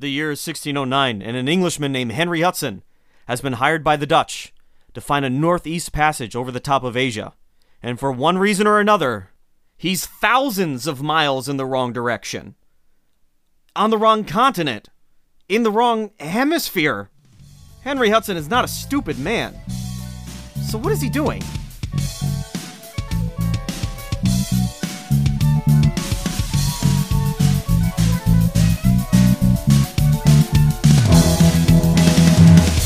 The year is 1609, and an Englishman named Henry Hudson has been hired by the Dutch to find a northeast passage over the top of Asia. And for one reason or another, he's thousands of miles in the wrong direction. On the wrong continent. In the wrong hemisphere. Henry Hudson is not a stupid man. So, what is he doing?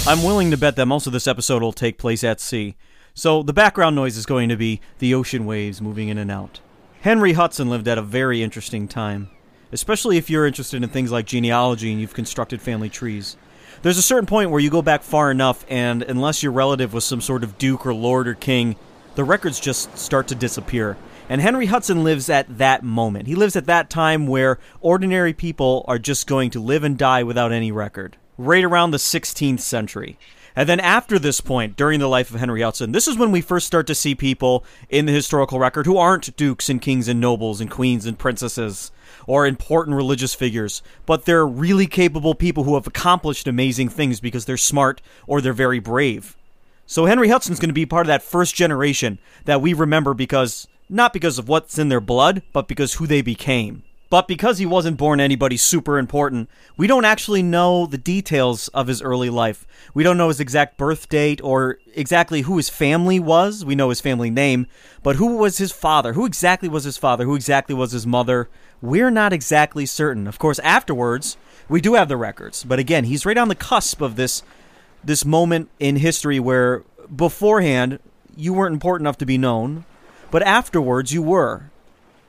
I'm willing to bet that most of this episode will take place at sea. So the background noise is going to be the ocean waves moving in and out. Henry Hudson lived at a very interesting time, especially if you're interested in things like genealogy and you've constructed family trees. There's a certain point where you go back far enough, and unless your relative was some sort of duke or lord or king, the records just start to disappear. And Henry Hudson lives at that moment. He lives at that time where ordinary people are just going to live and die without any record right around the 16th century. And then after this point, during the life of Henry Hudson, this is when we first start to see people in the historical record who aren't dukes and kings and nobles and queens and princesses or important religious figures, but they're really capable people who have accomplished amazing things because they're smart or they're very brave. So Henry Hudson's going to be part of that first generation that we remember because not because of what's in their blood, but because who they became. But because he wasn't born anybody super important, we don't actually know the details of his early life. We don't know his exact birth date or exactly who his family was. We know his family name, but who was his father? Who exactly was his father? Who exactly was his mother? We're not exactly certain. Of course, afterwards, we do have the records. But again, he's right on the cusp of this this moment in history where beforehand you weren't important enough to be known, but afterwards you were.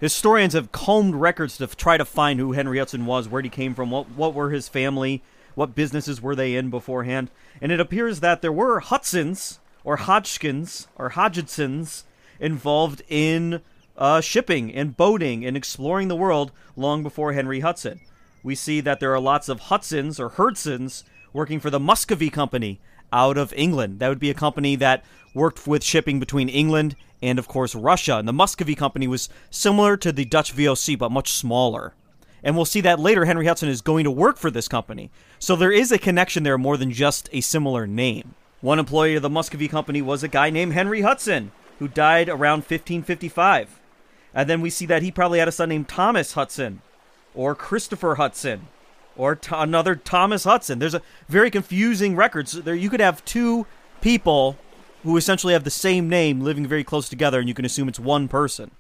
Historians have combed records to try to find who Henry Hudson was, where he came from, what what were his family, what businesses were they in beforehand, and it appears that there were Hudsons or Hodgkins or Hodgsons involved in uh, shipping and boating and exploring the world long before Henry Hudson. We see that there are lots of Hudsons or Herdsons working for the Muscovy Company out of England. That would be a company that worked with shipping between England and, of course, Russia. And the Muscovy Company was similar to the Dutch VOC, but much smaller. And we'll see that later. Henry Hudson is going to work for this company. So there is a connection there more than just a similar name. One employee of the Muscovy Company was a guy named Henry Hudson, who died around 1555. And then we see that he probably had a son named Thomas Hudson, or Christopher Hudson, or t- another Thomas Hudson. There's a very confusing record. So there, you could have two people who essentially have the same name living very close together, and you can assume it's one person.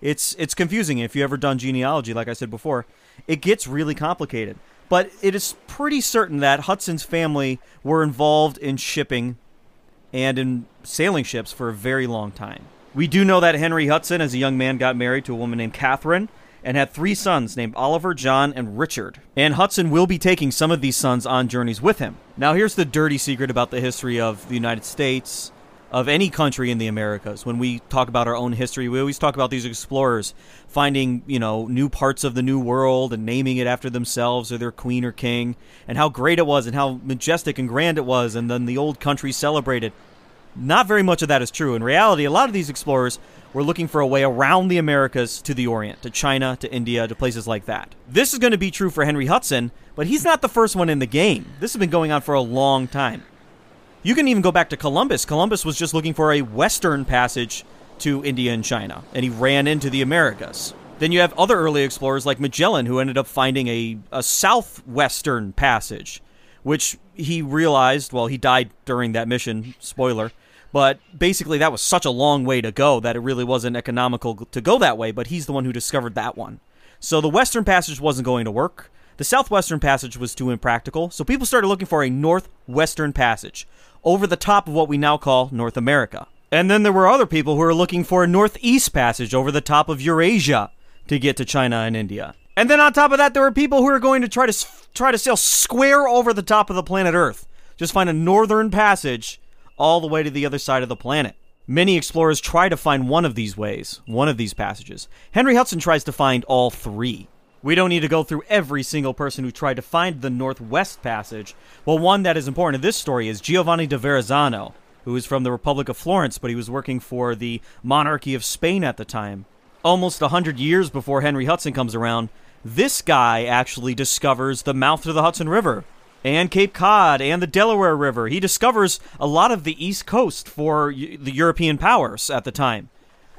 It's it's confusing if you ever done genealogy, like I said before. It gets really complicated. But it is pretty certain that Hudson's family were involved in shipping and in sailing ships for a very long time. We do know that Henry Hudson, as a young man, got married to a woman named Catherine and had three sons named Oliver, John, and Richard. And Hudson will be taking some of these sons on journeys with him. Now, here's the dirty secret about the history of the United States of any country in the Americas. When we talk about our own history, we always talk about these explorers finding, you know, new parts of the new world and naming it after themselves or their queen or king, and how great it was and how majestic and grand it was, and then the old country celebrated. Not very much of that is true. In reality, a lot of these explorers were looking for a way around the Americas to the Orient, to China, to India, to places like that. This is going to be true for Henry Hudson, but he's not the first one in the game. This has been going on for a long time. You can even go back to Columbus. Columbus was just looking for a western passage to India and China, and he ran into the Americas. Then you have other early explorers like Magellan who ended up finding a, a southwestern passage, which he realized, well, he died during that mission, spoiler, but basically that was such a long way to go that it really wasn't economical to go that way, but he's the one who discovered that one. So the western passage wasn't going to work. The southwestern passage was too impractical, so people started looking for a northwestern passage over the top of what we now call North America. And then there were other people who were looking for a northeast passage over the top of Eurasia to get to China and India. And then on top of that, there were people who were going to try to try to sail square over the top of the planet Earth, just find a northern passage all the way to the other side of the planet. Many explorers try to find one of these ways, one of these passages. Henry Hudson tries to find all three. We don't need to go through every single person who tried to find the Northwest Passage. Well, one that is important in this story is Giovanni da Verrazzano, who is from the Republic of Florence, but he was working for the monarchy of Spain at the time. Almost a hundred years before Henry Hudson comes around, This guy actually discovers the mouth of the Hudson River and Cape Cod and the Delaware River. He discovers a lot of the East Coast for the European powers at the time.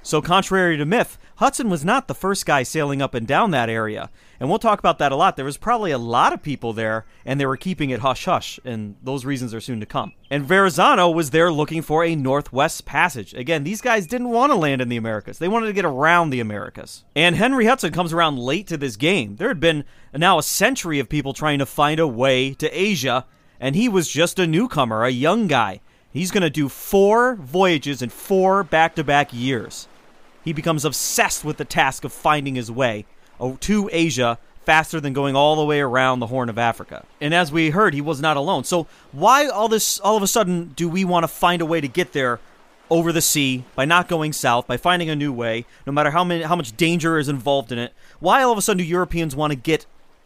So, contrary to myth, Hudson was not the first guy sailing up and down that area. And we'll talk about that a lot. There was probably a lot of people there, and they were keeping it hush hush, and those reasons are soon to come. And Verrazzano was there looking for a northwest passage. Again, these guys didn't want to land in the Americas, they wanted to get around the Americas. And Henry Hudson comes around late to this game. There had been now a century of people trying to find a way to Asia, and he was just a newcomer, a young guy. He's going to do four voyages in four back to back years he becomes obsessed with the task of finding his way uh, to Asia faster than going all the way around the Horn of Africa. And as we heard, he was not alone. So why all this all of a sudden do we want to find a way to get there over the sea by not going south, by finding a new way, no matter how many how much danger is involved in it? Why all of a sudden do Europeans want to get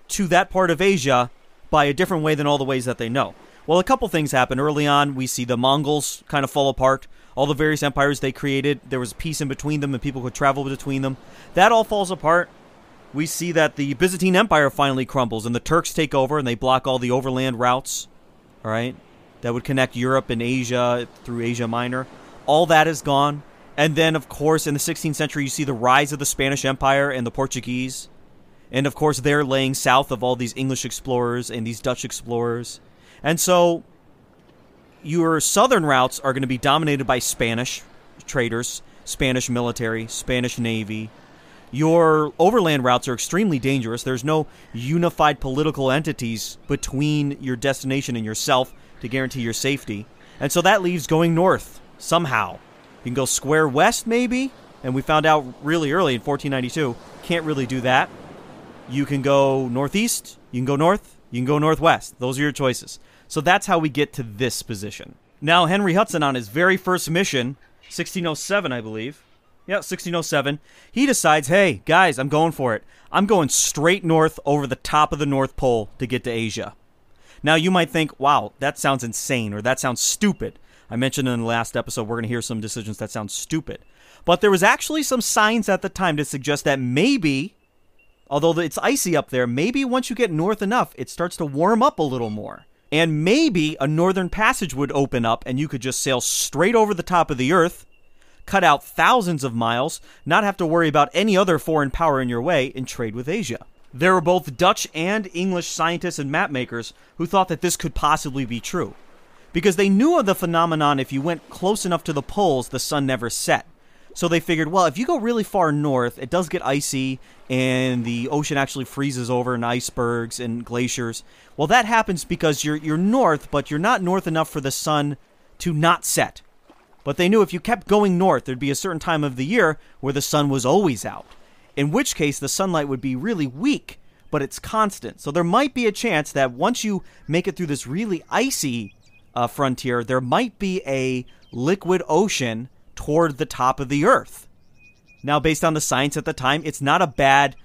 to that part of Asia by a different way than all the ways that they know? Well, a couple things happen. Early on, we see the Mongols kind of fall apart all the various empires they created. There was peace in between them, and people could travel between them. That all falls apart. We see that the Byzantine Empire finally crumbles, and the Turks take over, and they block all the overland routes. All right, that would connect Europe and Asia through Asia Minor. All that is gone. And then, of course, in the 16th century, you see the rise of the Spanish Empire and the Portuguese. And of course, they're laying south of all these English explorers and these Dutch explorers. And so your southern routes are going to be dominated by Spanish traders, Spanish military, Spanish navy. Your overland routes are extremely dangerous. There's no unified political entities between your destination and yourself to guarantee your safety. And so that leaves going north somehow. You can go square west, maybe, and we found out really early in 1492, can't really do that. You can go northeast, you can go north, you can go northwest. Those are your choices. So that's how we get to this position. Now, Henry Hudson, on his very first mission, 1607, I believe. Yeah, 1607. He decides, hey, guys, I'm going for it. I'm going straight north over the top of the North Pole to get to Asia. Now, you might think, wow, that sounds insane or that sounds stupid. I mentioned in the last episode, we're going to hear some decisions that sound stupid. But there was actually some signs at the time to suggest that maybe, although it's icy up there, maybe once you get north enough, it starts to warm up a little more and maybe a northern passage would open up and you could just sail straight over the top of the earth, cut out thousands of miles, not have to worry about any other foreign power in your way, and trade with Asia. There were both Dutch and English scientists and mapmakers who thought that this could possibly be true. Because they knew of the phenomenon if you went close enough to the poles, the sun never set. So they figured, well, if you go really far north, it does get icy and the ocean actually freezes over in icebergs and glaciers. Well, that happens because you're you're north, but you're not north enough for the sun to not set. But they knew if you kept going north, there'd be a certain time of the year where the sun was always out. In which case the sunlight would be really weak, but it's constant. So there might be a chance that once you make it through this really icy uh, frontier, there might be a liquid ocean toward the top of the Earth. Now, based on the science at the time, it's not a bad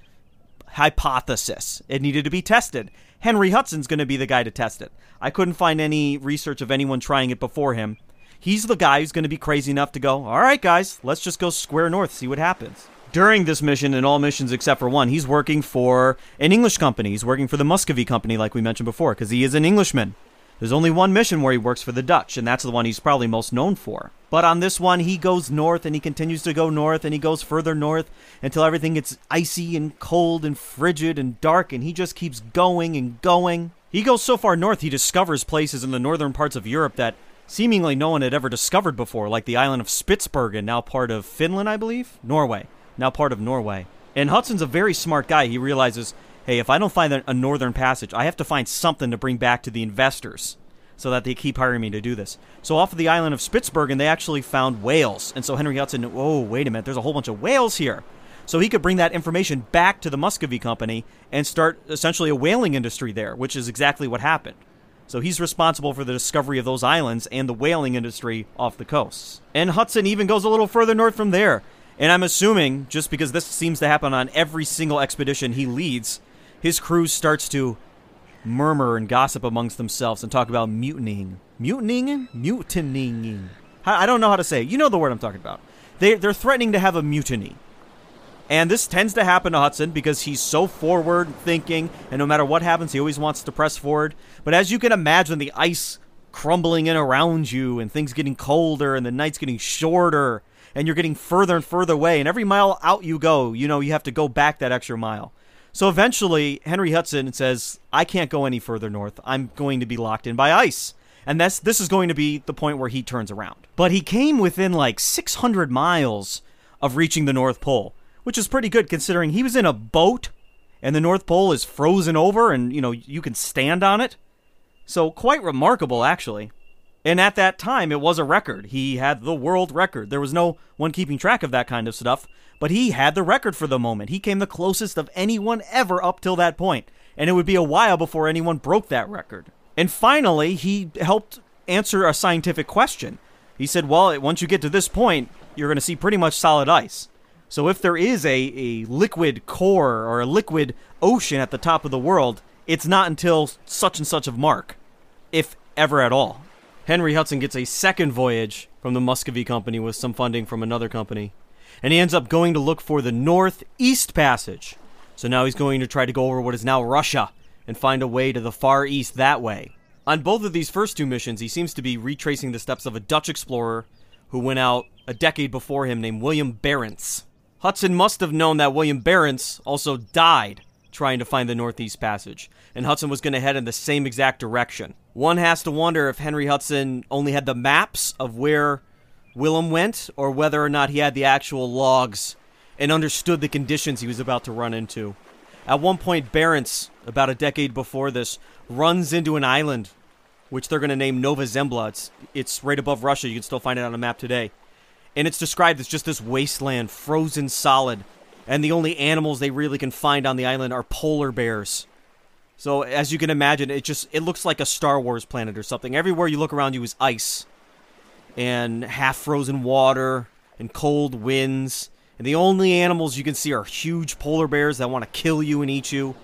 hypothesis. It needed to be tested. Henry Hudson's going to be the guy to test it. I couldn't find any research of anyone trying it before him. He's the guy who's going to be crazy enough to go, all right, guys, let's just go square north, see what happens. During this mission, and all missions except for one, he's working for an English company. He's working for the Muscovy Company, like we mentioned before, because he is an Englishman. There's only one mission where he works for the Dutch, and that's the one he's probably most known for. But on this one, he goes north and he continues to go north and he goes further north until everything gets icy and cold and frigid and dark, and he just keeps going and going. He goes so far north, he discovers places in the northern parts of Europe that seemingly no one had ever discovered before, like the island of Spitsbergen, now part of Finland, I believe? Norway, now part of Norway. And Hudson's a very smart guy. He realizes hey, if I don't find a northern passage, I have to find something to bring back to the investors so that they keep hiring me to do this. So off of the island of Spitsbergen, they actually found whales. And so Henry Hudson, oh, wait a minute, there's a whole bunch of whales here. So he could bring that information back to the Muscovy Company and start essentially a whaling industry there, which is exactly what happened. So he's responsible for the discovery of those islands and the whaling industry off the coasts. And Hudson even goes a little further north from there. And I'm assuming, just because this seems to happen on every single expedition he leads, his crew starts to murmur and gossip amongst themselves and talk about mutinying. Mutinying? Mutinying. I don't know how to say it. You know the word I'm talking about. They, they're threatening to have a mutiny. And this tends to happen to Hudson because he's so forward thinking, and no matter what happens, he always wants to press forward. But as you can imagine, the ice crumbling in around you, and things getting colder, and the nights getting shorter, and you're getting further and further away. And every mile out you go, you know, you have to go back that extra mile. So eventually, Henry Hudson says, I can't go any further north. I'm going to be locked in by ice. And that's, this is going to be the point where he turns around. But he came within like 600 miles of reaching the North Pole, which is pretty good considering he was in a boat and the North Pole is frozen over and, you know, you can stand on it. So quite remarkable, actually. And at that time, it was a record. He had the world record. There was no one keeping track of that kind of stuff, but he had the record for the moment. He came the closest of anyone ever up till that point, and it would be a while before anyone broke that record. And finally, he helped answer a scientific question. He said, Well, once you get to this point, you're going to see pretty much solid ice. So if there is a, a liquid core or a liquid ocean at the top of the world, it's not until such and such of mark, if ever at all. Henry Hudson gets a second voyage from the Muscovy Company with some funding from another company, and he ends up going to look for the Northeast Passage. So now he's going to try to go over what is now Russia and find a way to the Far East that way. On both of these first two missions, he seems to be retracing the steps of a Dutch explorer who went out a decade before him named William Barentz. Hudson must have known that William Barentz also died trying to find the Northeast Passage, and Hudson was going to head in the same exact direction. One has to wonder if Henry Hudson only had the maps of where Willem went, or whether or not he had the actual logs and understood the conditions he was about to run into. At one point, Barentz, about a decade before this, runs into an island, which they're going to name Nova Zembla. It's, it's right above Russia. You can still find it on a map today. And it's described as just this wasteland, frozen solid. And the only animals they really can find on the island are polar bears. So as you can imagine, it just it looks like a Star Wars planet or something. Everywhere you look around you is ice and half frozen water and cold winds. And the only animals you can see are huge polar bears that want to kill you and eat you.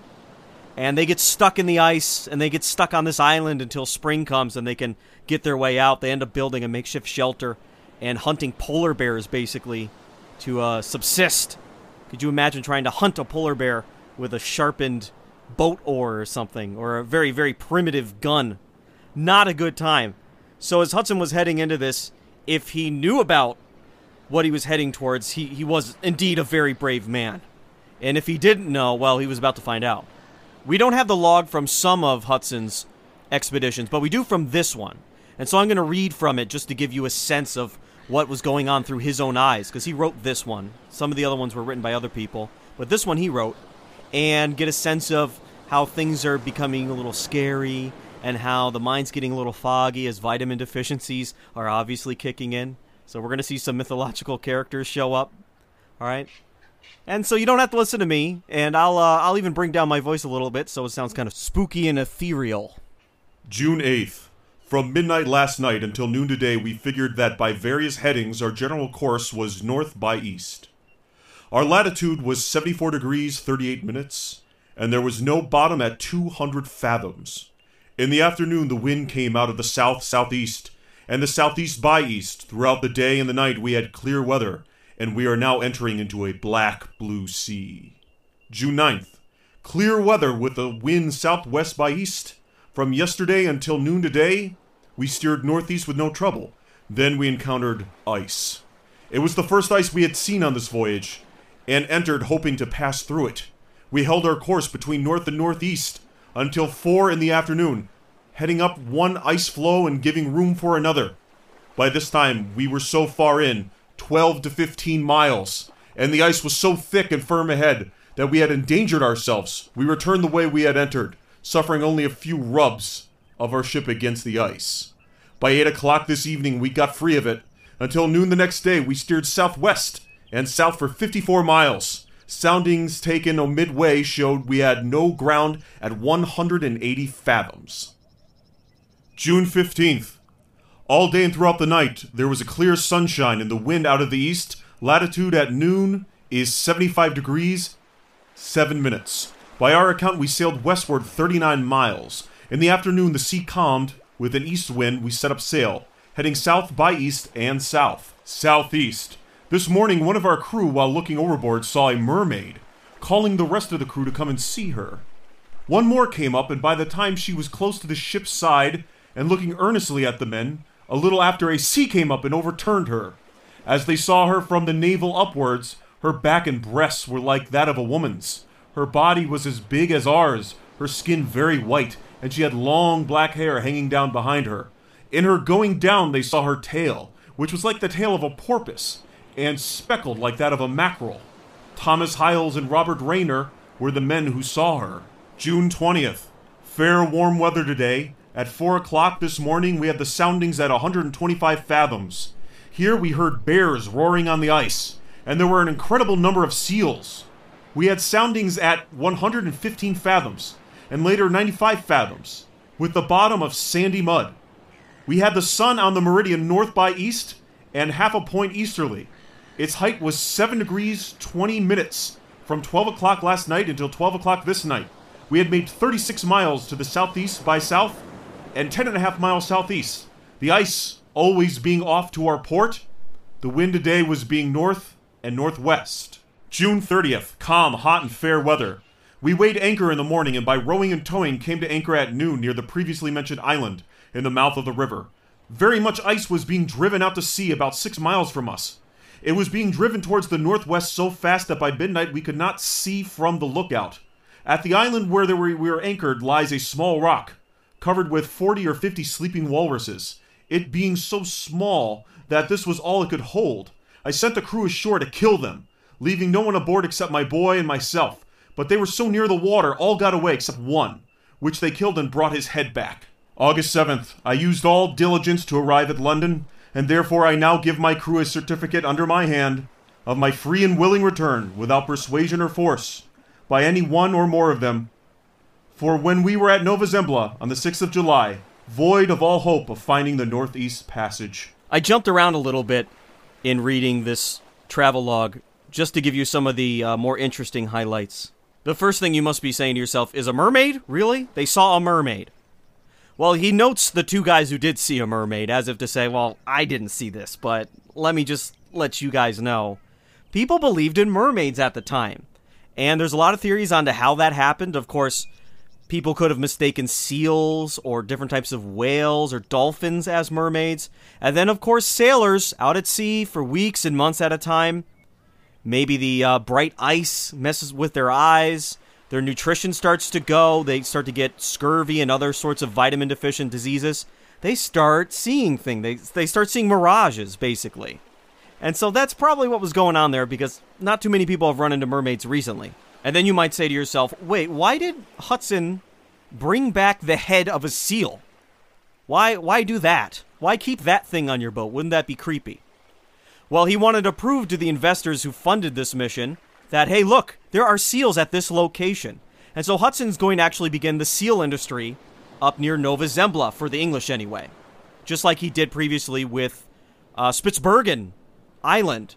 And they get stuck in the ice and they get stuck on this island until spring comes and they can get their way out. They end up building a makeshift shelter and hunting polar bears basically to uh, subsist. Could you imagine trying to hunt a polar bear with a sharpened boat oar or something, or a very, very primitive gun? Not a good time. So as Hudson was heading into this, if he knew about what he was heading towards, he, he was indeed a very brave man. And if he didn't know, well, he was about to find out. We don't have the log from some of Hudson's expeditions, but we do from this one. And so I'm going to read from it just to give you a sense of what was going on through his own eyes, because he wrote this one. Some of the other ones were written by other people, but this one he wrote, and get a sense of how things are becoming a little scary and how the mind's getting a little foggy as vitamin deficiencies are obviously kicking in. So we're going to see some mythological characters show up. All right. And so you don't have to listen to me, and I'll uh, I'll even bring down my voice a little bit so it sounds kind of spooky and ethereal. June 8th. From midnight last night until noon today, we figured that by various headings, our general course was north by east. Our latitude was 74 degrees 38 minutes, and there was no bottom at 200 fathoms. In the afternoon, the wind came out of the south southeast and the southeast by east. Throughout the day and the night, we had clear weather, and we are now entering into a black blue sea. June 9th. Clear weather with a wind southwest by east. From yesterday until noon today, we steered northeast with no trouble. Then we encountered ice. It was the first ice we had seen on this voyage, and entered hoping to pass through it. We held our course between north and northeast until four in the afternoon, heading up one ice floe and giving room for another. By this time, we were so far in, 12 to 15 miles, and the ice was so thick and firm ahead that we had endangered ourselves. We returned the way we had entered, suffering only a few rubs of our ship against the ice. By 8 o'clock this evening, we got free of it. Until noon the next day, we steered southwest and south for 54 miles. Soundings taken midway showed we had no ground at 180 fathoms. June 15th. All day and throughout the night, there was a clear sunshine and the wind out of the east. Latitude at noon is 75 degrees, 7 minutes. By our account, we sailed westward 39 miles. In the afternoon, the sea calmed. With an east wind, we set up sail, heading south by east and south. Southeast. This morning, one of our crew, while looking overboard, saw a mermaid, calling the rest of the crew to come and see her. One more came up, and by the time she was close to the ship's side and looking earnestly at the men, a little after a sea came up and overturned her. As they saw her from the navel upwards, her back and breasts were like that of a woman's. Her body was as big as ours, her skin very white, and she had long black hair hanging down behind her. In her going down, they saw her tail, which was like the tail of a porpoise, and speckled like that of a mackerel. Thomas Hiles and Robert Rayner were the men who saw her. June 20th. Fair warm weather today. At 4 o'clock this morning, we had the soundings at 125 fathoms. Here we heard bears roaring on the ice, and there were an incredible number of seals. We had soundings at 115 fathoms, and later 95 fathoms, with the bottom of sandy mud. We had the sun on the meridian north by east and half a point easterly. Its height was 7 degrees 20 minutes from 12 o'clock last night until 12 o'clock this night. We had made 36 miles to the southeast by south and 10 and a half miles southeast. The ice always being off to our port. The wind today was being north and northwest. June 30th, calm, hot, and fair weather. We weighed anchor in the morning and by rowing and towing came to anchor at noon near the previously mentioned island in the mouth of the river. Very much ice was being driven out to sea about six miles from us. It was being driven towards the northwest so fast that by midnight we could not see from the lookout. At the island where we were anchored lies a small rock, covered with 40 or 50 sleeping walruses, it being so small that this was all it could hold. I sent the crew ashore to kill them, leaving no one aboard except my boy and myself. But they were so near the water, all got away except one, which they killed and brought his head back. August 7th, I used all diligence to arrive at London, and therefore I now give my crew a certificate under my hand of my free and willing return, without persuasion or force, by any one or more of them. For when we were at Nova Zembla on the 6th of July, void of all hope of finding the Northeast Passage. I jumped around a little bit in reading this travel log just to give you some of the uh, more interesting highlights. The first thing you must be saying to yourself is a mermaid? Really? They saw a mermaid. Well, he notes the two guys who did see a mermaid as if to say, well, I didn't see this, but let me just let you guys know. People believed in mermaids at the time. And there's a lot of theories on to how that happened. Of course, people could have mistaken seals or different types of whales or dolphins as mermaids. And then, of course, sailors out at sea for weeks and months at a time. Maybe the uh, bright ice messes with their eyes. Their nutrition starts to go. They start to get scurvy and other sorts of vitamin deficient diseases. They start seeing things. They, they start seeing mirages, basically. And so that's probably what was going on there because not too many people have run into mermaids recently. And then you might say to yourself, wait, why did Hudson bring back the head of a seal? Why why do that? Why keep that thing on your boat? Wouldn't that be creepy? Well, he wanted to prove to the investors who funded this mission that, hey, look, there are seals at this location. And so Hudson's going to actually begin the seal industry up near Nova Zembla, for the English anyway. Just like he did previously with uh, Spitsbergen Island.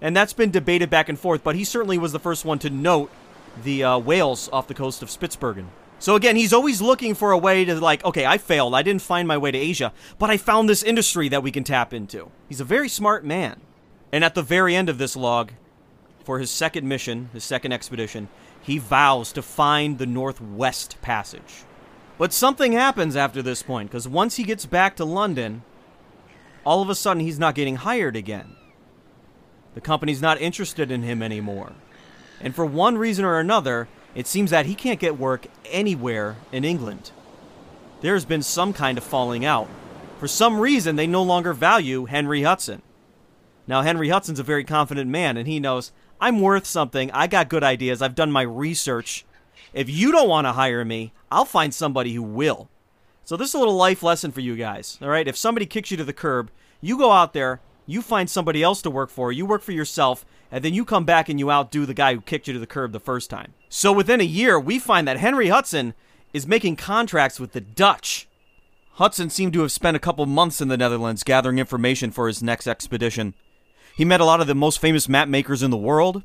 And that's been debated back and forth, but he certainly was the first one to note the uh, whales off the coast of Spitsbergen. So again, he's always looking for a way to, like, okay, I failed. I didn't find my way to Asia, but I found this industry that we can tap into. He's a very smart man. And at the very end of this log, for his second mission, his second expedition, he vows to find the Northwest Passage. But something happens after this point, because once he gets back to London, all of a sudden he's not getting hired again. The company's not interested in him anymore. And for one reason or another, it seems that he can't get work anywhere in England. There's been some kind of falling out. For some reason, they no longer value Henry Hudson. Now, Henry Hudson's a very confident man, and he knows I'm worth something. I got good ideas. I've done my research. If you don't want to hire me, I'll find somebody who will. So this is a little life lesson for you guys. All right, if somebody kicks you to the curb, you go out there, you find somebody else to work for, you work for yourself, and then you come back and you outdo the guy who kicked you to the curb the first time. So within a year, we find that Henry Hudson is making contracts with the Dutch. Hudson seemed to have spent a couple months in the Netherlands gathering information for his next expedition. He met a lot of the most famous map makers in the world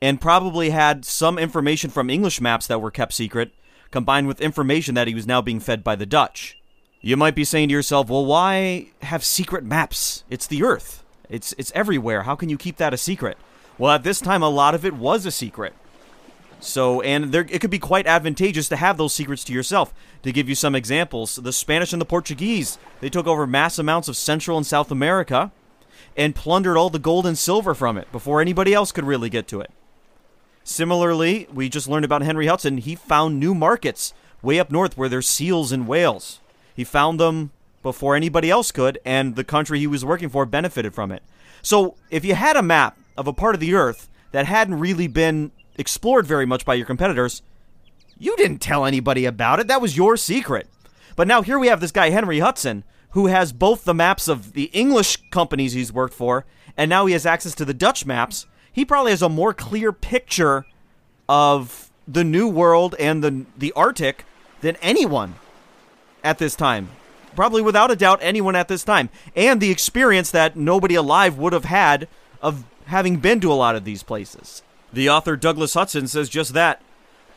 and probably had some information from English maps that were kept secret, combined with information that he was now being fed by the Dutch. You might be saying to yourself, well, why have secret maps? It's the Earth. It's it's everywhere. How can you keep that a secret? Well, at this time, a lot of it was a secret. So, and there, it could be quite advantageous to have those secrets to yourself. To give you some examples, the Spanish and the Portuguese, they took over mass amounts of Central and South America and plundered all the gold and silver from it before anybody else could really get to it. Similarly, we just learned about Henry Hudson. He found new markets way up north where there's seals and whales. He found them before anybody else could, and the country he was working for benefited from it. So, if you had a map of a part of the earth that hadn't really been explored very much by your competitors, you didn't tell anybody about it. That was your secret. But now here we have this guy, Henry Hudson, who has both the maps of the English companies he's worked for, and now he has access to the Dutch maps. He probably has a more clear picture of the New World and the, the Arctic than anyone at this time. Probably without a doubt, anyone at this time. And the experience that nobody alive would have had of having been to a lot of these places. The author Douglas Hunter says just that.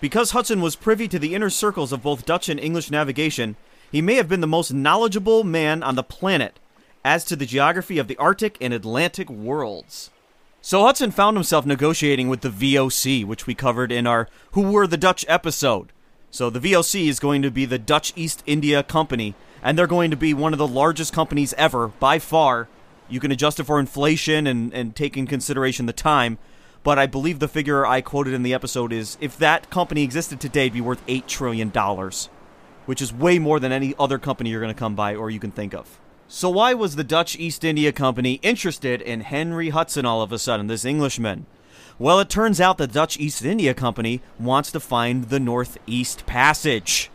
Because Hudson was privy to the inner circles of both Dutch and English navigation, he may have been the most knowledgeable man on the planet as to the geography of the Arctic and Atlantic worlds. So Hudson found himself negotiating with the VOC, which we covered in our Who Were the Dutch episode. So the VOC is going to be the Dutch East India Company, and they're going to be one of the largest companies ever, by far. You can adjust it for inflation and, and take in consideration the time, but I believe the figure I quoted in the episode is if that company existed today, it'd be worth $8 trillion, which is way more than any other company you're going to come by or you can think of. So, why was the Dutch East India Company interested in Henry Hudson all of a sudden, this Englishman? Well, it turns out the Dutch East India Company wants to find the Northeast Passage.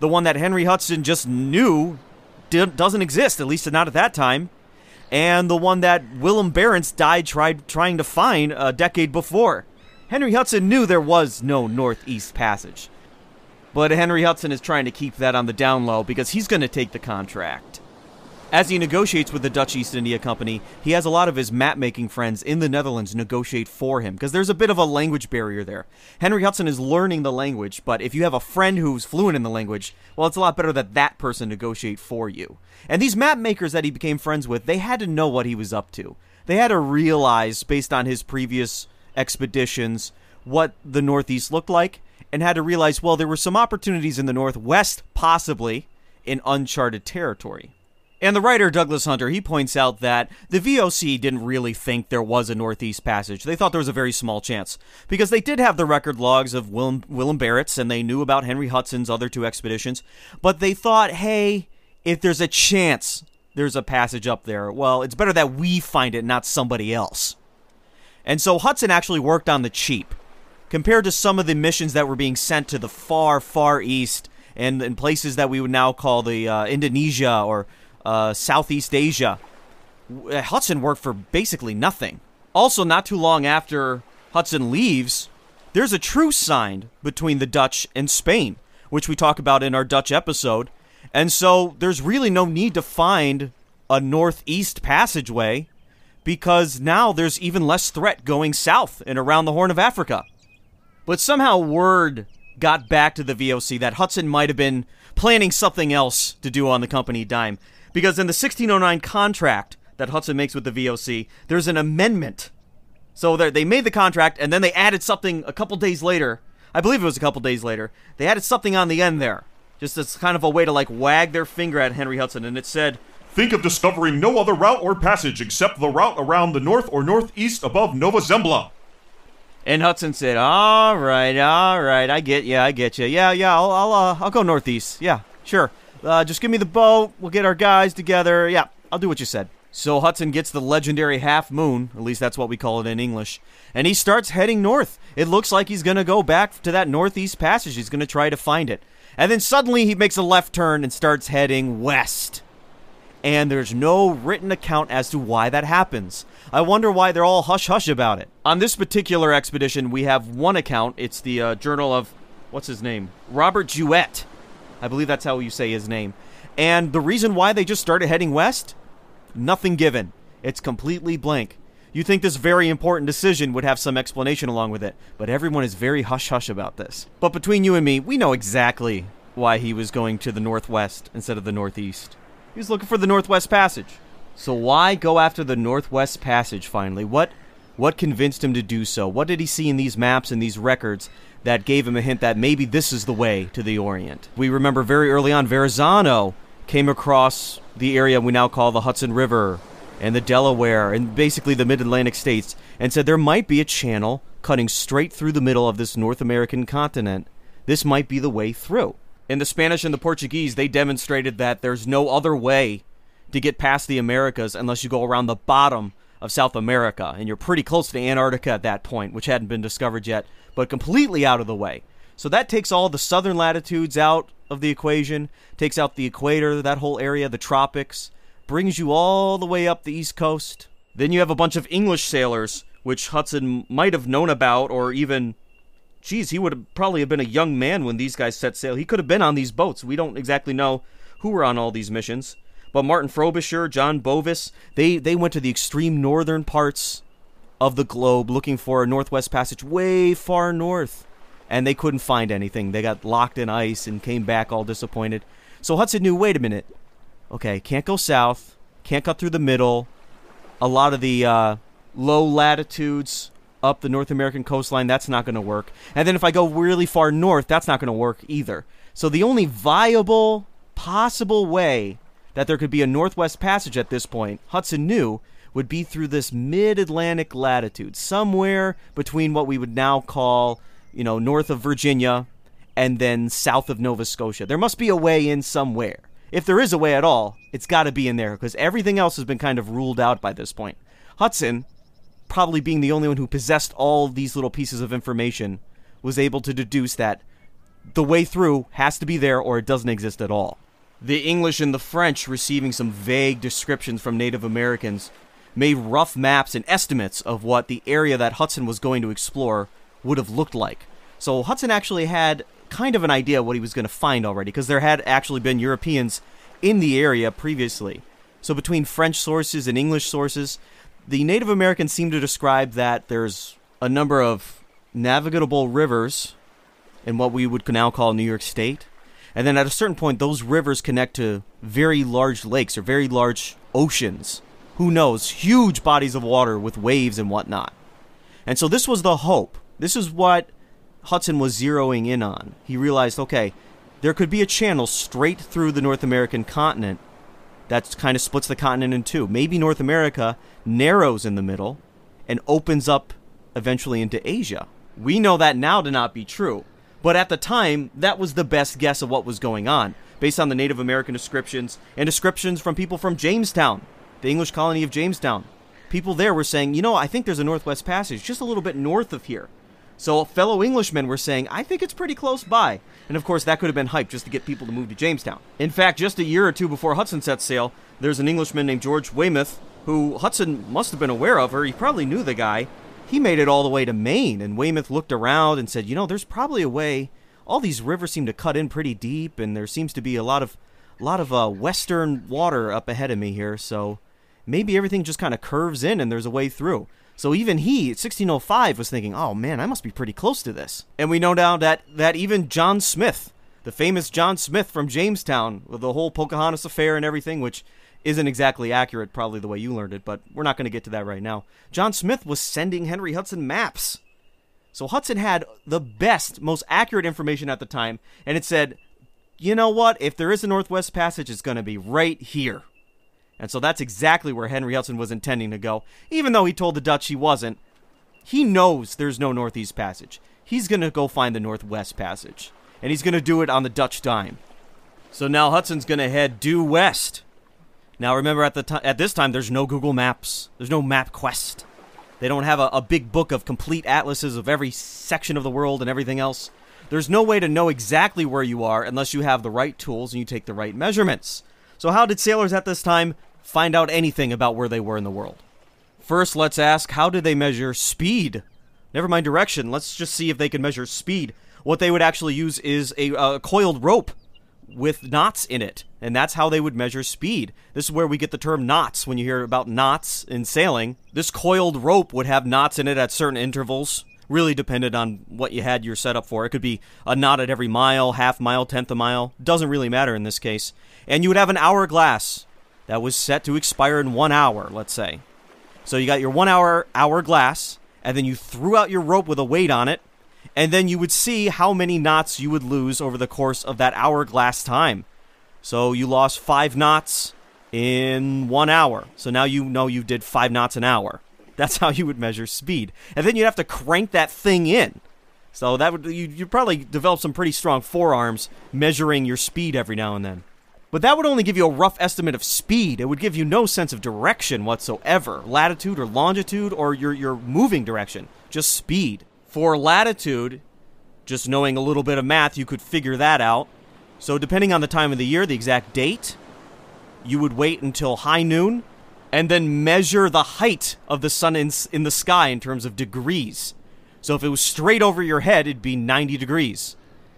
The one that Henry Hudson just knew doesn't exist, at least not at that time and the one that Willem Barents died tried trying to find a decade before. Henry Hudson knew there was no Northeast Passage. But Henry Hudson is trying to keep that on the down low because he's going to take the contract. As he negotiates with the Dutch East India Company, he has a lot of his map making friends in the Netherlands negotiate for him because there's a bit of a language barrier there. Henry Hudson is learning the language, but if you have a friend who's fluent in the language, well, it's a lot better that that person negotiate for you. And these map makers that he became friends with, they had to know what he was up to. They had to realize, based on his previous expeditions, what the Northeast looked like, and had to realize, well, there were some opportunities in the Northwest, possibly in uncharted territory. And the writer Douglas Hunter, he points out that the VOC didn't really think there was a Northeast Passage. They thought there was a very small chance. Because they did have the record logs of Willem, Willem Barents and they knew about Henry Hudson's other two expeditions. But they thought, hey, if there's a chance there's a passage up there, well, it's better that we find it, not somebody else. And so Hudson actually worked on the cheap. Compared to some of the missions that were being sent to the far, far east and in places that we would now call the uh, Indonesia or uh, Southeast Asia. Uh, Hudson worked for basically nothing. Also, not too long after Hudson leaves, there's a truce signed between the Dutch and Spain, which we talk about in our Dutch episode. And so there's really no need to find a northeast passageway because now there's even less threat going south and around the Horn of Africa. But somehow word got back to the VOC that Hudson might have been planning something else to do on the company dime because in the 1609 contract that Hudson makes with the VOC, there's an amendment. So they made the contract and then they added something a couple days later. I believe it was a couple days later. They added something on the end there, just as kind of a way to like wag their finger at Henry Hudson, and it said, Think of discovering no other route or passage except the route around the north or northeast above Nova Zembla. And Hudson said, "All right, all right, I get you, I get you. Yeah, yeah, I'll, I'll, uh, I'll go northeast. Yeah, sure. Uh, just give me the boat. We'll get our guys together. Yeah, I'll do what you said. So Hudson gets the legendary half moon, at least that's what we call it in English, and he starts heading north. It looks like he's going to go back to that northeast passage. He's going to try to find it. And then suddenly he makes a left turn and starts heading west. And there's no written account as to why that happens. I wonder why they're all hush hush about it. On this particular expedition, we have one account. It's the uh, journal of, what's his name? Robert Juet I believe that's how you say his name. And the reason why they just started heading west? Nothing given. It's completely blank. You think this very important decision would have some explanation along with it, but everyone is very hush hush about this. But between you and me, we know exactly why he was going to the northwest instead of the northeast. He was looking for the Northwest Passage. So why go after the Northwest Passage finally? What what convinced him to do so? What did he see in these maps and these records that gave him a hint that maybe this is the way to the Orient? We remember very early on Verrazzano came across the area we now call the Hudson River and the Delaware and basically the mid-Atlantic states and said there might be a channel cutting straight through the middle of this North American continent. This might be the way through. In the Spanish and the Portuguese, they demonstrated that there's no other way to get past the Americas unless you go around the bottom of South America. And you're pretty close to Antarctica at that point, which hadn't been discovered yet, but completely out of the way. So that takes all the southern latitudes out of the equation, takes out the equator, that whole area, the tropics, brings you all the way up the east coast. Then you have a bunch of English sailors, which Hudson might have known about, or even, geez, he would have probably have been a young man when these guys set sail. He could have been on these boats. We don't exactly know who were on all these missions. But Martin Frobisher, John Bovis, they, they went to the extreme northern parts of the globe looking for a northwest passage way far north. And they couldn't find anything. They got locked in ice and came back all disappointed. So Hudson knew wait a minute. Okay, can't go south, can't cut through the middle. A lot of the uh, low latitudes up the North American coastline, that's not going to work. And then if I go really far north, that's not going to work either. So the only viable, possible way that there could be a northwest passage at this point, Hudson knew, would be through this mid Atlantic latitude, somewhere between what we would now call, you know, north of Virginia and then south of Nova Scotia. There must be a way in somewhere. If there is a way at all, it's got to be in there because everything else has been kind of ruled out by this point. Hudson, probably being the only one who possessed all these little pieces of information, was able to deduce that the way through has to be there or it doesn't exist at all. The English and the French, receiving some vague descriptions from Native Americans, made rough maps and estimates of what the area that Hudson was going to explore would have looked like. So Hudson actually had kind of an idea what he was going to find already, because there had actually been Europeans in the area previously. So between French sources and English sources, the Native Americans seem to describe that there's a number of navigable rivers in what we would now call New York State and then at a certain point, those rivers connect to very large lakes or very large oceans. Who knows? Huge bodies of water with waves and whatnot. And so this was the hope. This is what Hudson was zeroing in on. He realized, okay, there could be a channel straight through the North American continent that kind of splits the continent in two. Maybe North America narrows in the middle and opens up eventually into Asia. We know that now to not be true. But at the time, that was the best guess of what was going on, based on the Native American descriptions and descriptions from people from Jamestown, the English colony of Jamestown. People there were saying, you know, I think there's a Northwest Passage just a little bit north of here. So fellow Englishmen were saying, I think it's pretty close by. And of course, that could have been hype just to get people to move to Jamestown. In fact, just a year or two before Hudson set sail, there's an Englishman named George Weymouth, who Hudson must have been aware of, or he probably knew the guy, he made it all the way to Maine, and Weymouth looked around and said, "You know, there's probably a way. All these rivers seem to cut in pretty deep, and there seems to be a lot of, a lot of uh, western water up ahead of me here. So maybe everything just kind of curves in, and there's a way through." So even he, 1605, was thinking, "Oh man, I must be pretty close to this." And we know now that that even John Smith, the famous John Smith from Jamestown, with the whole Pocahontas affair and everything, which isn't exactly accurate, probably the way you learned it, but we're not going to get to that right now. John Smith was sending Henry Hudson maps. So Hudson had the best, most accurate information at the time, and it said, you know what? If there is a Northwest Passage, it's going to be right here. And so that's exactly where Henry Hudson was intending to go, even though he told the Dutch he wasn't. He knows there's no Northeast Passage. He's going to go find the Northwest Passage, and he's going to do it on the Dutch dime. So now Hudson's going to head due west now, remember at the t- at this time, there's no Google Maps. There's no MapQuest. They don't have a, a big book of complete atlases of every section of the world and everything else. There's no way to know exactly where you are unless you have the right tools and you take the right measurements. So, how did sailors at this time find out anything about where they were in the world? First, let's ask how did they measure speed? Never mind direction, let's just see if they can measure speed. What they would actually use is a, a coiled rope with knots in it, and that's how they would measure speed. This is where we get the term knots when you hear about knots in sailing. This coiled rope would have knots in it at certain intervals. Really depended on what you had your setup for. It could be a knot at every mile, half mile, tenth a mile. Doesn't really matter in this case. And you would have an hourglass that was set to expire in one hour, let's say. So you got your one hour hourglass, and then you threw out your rope with a weight on it, and then you would see how many knots you would lose over the course of that hourglass time. So you lost five knots in one hour. So now you know you did five knots an hour. That's how you would measure speed. And then you'd have to crank that thing in. So that would you you'd probably develop some pretty strong forearms measuring your speed every now and then. But that would only give you a rough estimate of speed. It would give you no sense of direction whatsoever, latitude or longitude or your your moving direction, just speed. For latitude, just knowing a little bit of math, you could figure that out. So depending on the time of the year, the exact date, you would wait until high noon and then measure the height of the sun in, in the sky in terms of degrees. So if it was straight over your head, it'd be 90 degrees.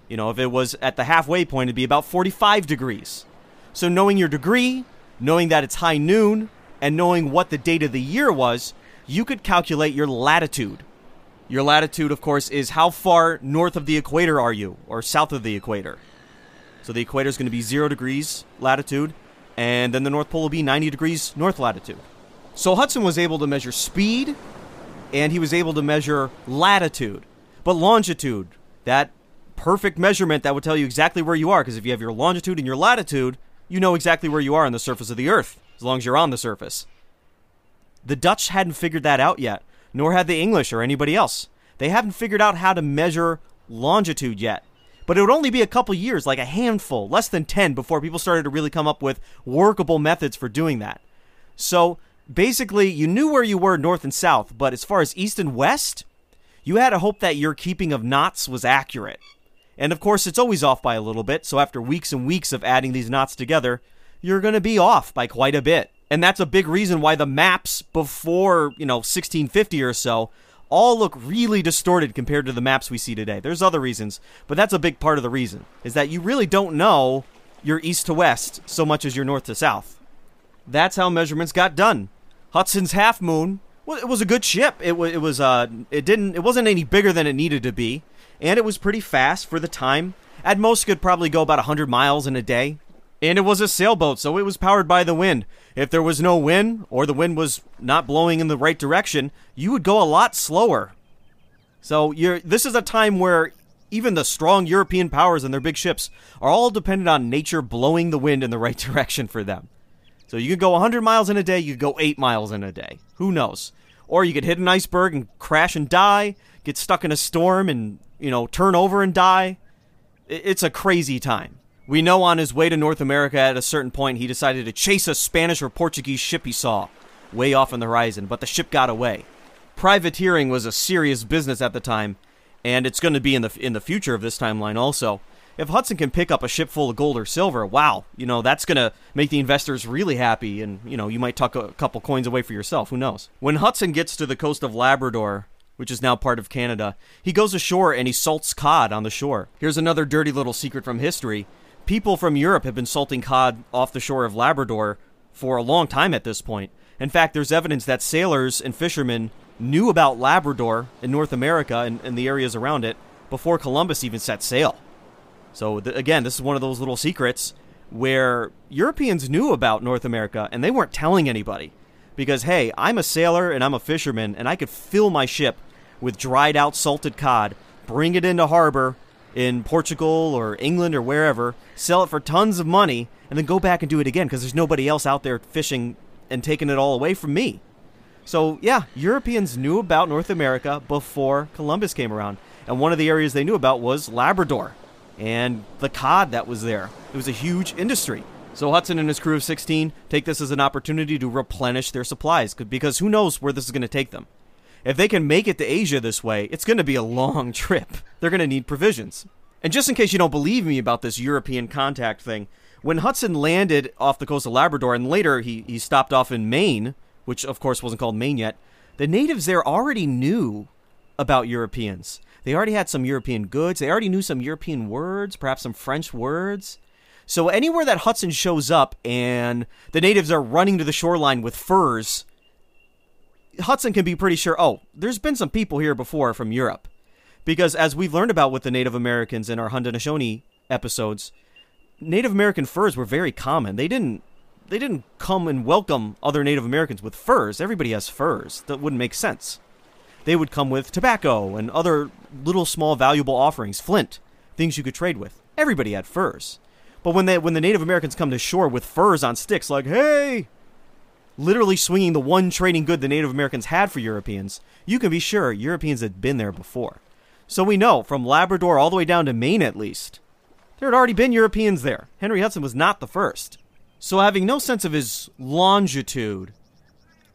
You know, if it was at the halfway point, it'd be about 45 degrees. So knowing your degree, knowing that it's high noon, and knowing what the date of the year was, you could calculate your latitude. Your latitude, of course, is how far north of the equator are you, or south of the equator. So the equator is going to be zero degrees latitude, and then the North Pole will be 90 degrees north latitude. So Hudson was able to measure speed, and he was able to measure latitude. But longitude, that perfect measurement that would tell you exactly where you are, because if you have your longitude and your latitude, you know exactly where you are on the surface of the Earth, as long as you're on the surface. The Dutch hadn't figured that out yet, nor had the English or anybody else. They haven't figured out how to measure longitude yet. But it would only be a couple years, like a handful, less than 10, before people started to really come up with workable methods for doing that. So basically, you knew where you were north and south, but as far as east and west, you had to hope that your keeping of knots was accurate. And of course, it's always off by a little bit, so after weeks and weeks of adding these knots together, you're going to be off by quite a bit. And that's a big reason why the maps before, you know, 1650 or so all look really distorted compared to the maps we see today. There's other reasons, but that's a big part of the reason is that you really don't know your east to west so much as your north to south. That's how measurements got done. Hudson's Half Moon, well, it was a good ship. It was it was uh it didn't it wasn't any bigger than it needed to be, and it was pretty fast for the time. At most could probably go about 100 miles in a day. And it was a sailboat, so it was powered by the wind. If there was no wind, or the wind was not blowing in the right direction, you would go a lot slower. So you're, this is a time where even the strong European powers and their big ships are all dependent on nature blowing the wind in the right direction for them. So you could go 100 miles in a day, you could go 8 miles in a day. Who knows? Or you could hit an iceberg and crash and die, get stuck in a storm and, you know, turn over and die. It's a crazy time. We know on his way to North America at a certain point he decided to chase a Spanish or Portuguese ship he saw way off on the horizon, but the ship got away. Privateering was a serious business at the time, and it's going to be in the in the future of this timeline also. If Hudson can pick up a ship full of gold or silver, wow, you know, that's going to make the investors really happy and, you know, you might tuck a couple coins away for yourself, who knows. When Hudson gets to the coast of Labrador, which is now part of Canada, he goes ashore and he salts cod on the shore. Here's another dirty little secret from history people from Europe have been salting cod off the shore of Labrador for a long time at this point. In fact, there's evidence that sailors and fishermen knew about Labrador in North America and, and the areas around it before Columbus even set sail. So, again, this is one of those little secrets where Europeans knew about North America and they weren't telling anybody. Because, hey, I'm a sailor and I'm a fisherman and I could fill my ship with dried out salted cod, bring it into harbor, in Portugal or England or wherever, sell it for tons of money, and then go back and do it again because there's nobody else out there fishing and taking it all away from me. So, yeah, Europeans knew about North America before Columbus came around. And one of the areas they knew about was Labrador and the cod that was there. It was a huge industry. So Hudson and his crew of 16 take this as an opportunity to replenish their supplies because who knows where this is going to take them. If they can make it to Asia this way, it's going to be a long trip. They're going to need provisions. And just in case you don't believe me about this European contact thing, when Hudson landed off the coast of Labrador and later he, he stopped off in Maine, which of course wasn't called Maine yet, the natives there already knew about Europeans. They already had some European goods, they already knew some European words, perhaps some French words. So anywhere that Hudson shows up and the natives are running to the shoreline with furs, Hudson can be pretty sure, oh, there's been some people here before from Europe. Because as we've learned about with the Native Americans in our Haudenosaunee episodes, Native American furs were very common. They didn't they didn't come and welcome other Native Americans with furs. Everybody has furs. That wouldn't make sense. They would come with tobacco and other little small valuable offerings, flint, things you could trade with. Everybody had furs. But when they when the Native Americans come to shore with furs on sticks like, "Hey, literally swinging the one trading good the Native Americans had for Europeans, you can be sure Europeans had been there before. So we know, from Labrador all the way down to Maine at least, there had already been Europeans there. Henry Hudson was not the first. So, having no sense of his longitude,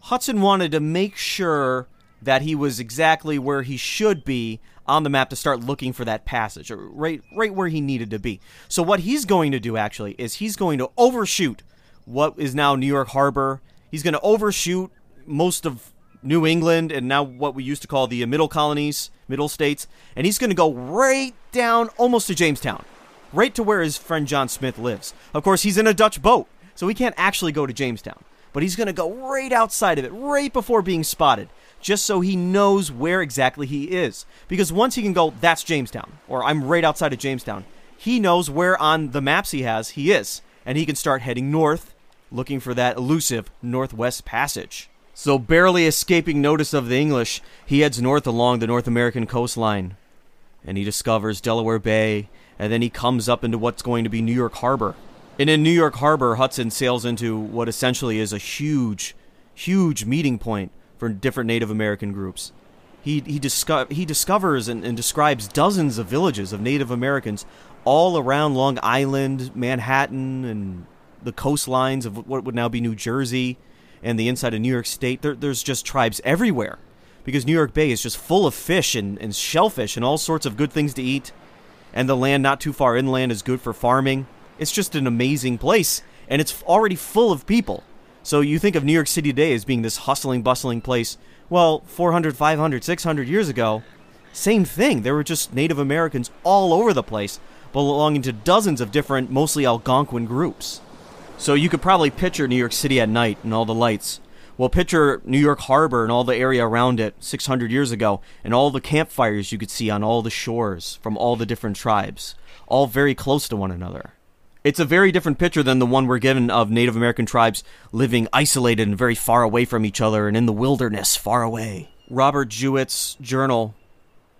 Hudson wanted to make sure that he was exactly where he should be on the map to start looking for that passage, right, right where he needed to be. So, what he's going to do actually is he's going to overshoot what is now New York Harbor He's going to overshoot most of New England and now what we used to call the middle colonies, middle states, and he's going to go right down almost to Jamestown, right to where his friend John Smith lives. Of course, he's in a Dutch boat, so he can't actually go to Jamestown, but he's going to go right outside of it, right before being spotted, just so he knows where exactly he is. Because once he can go, that's Jamestown, or I'm right outside of Jamestown, he knows where on the maps he has he is, and he can start heading north looking for that elusive Northwest Passage. So, barely escaping notice of the English, he heads north along the North American coastline. And he discovers Delaware Bay, and then he comes up into what's going to be New York Harbor. And in New York Harbor, Hudson sails into what essentially is a huge, huge meeting point for different Native American groups. He, he, disco- he discovers and, and describes dozens of villages of Native Americans all around Long Island, Manhattan, and the coastlines of what would now be New Jersey and the inside of New York State. There, there's just tribes everywhere because New York Bay is just full of fish and, and shellfish and all sorts of good things to eat. And the land not too far inland is good for farming. It's just an amazing place, and it's already full of people. So you think of New York City today as being this hustling, bustling place. Well, 400, 500, 600 years ago, same thing. There were just Native Americans all over the place, belonging to dozens of different, mostly Algonquin groups. So you could probably picture New York City at night and all the lights. Well, picture New York Harbor and all the area around it 600 years ago, and all the campfires you could see on all the shores from all the different tribes, all very close to one another. It's a very different picture than the one we're given of Native American tribes living isolated and very far away from each other and in the wilderness far away. Robert Juet's journal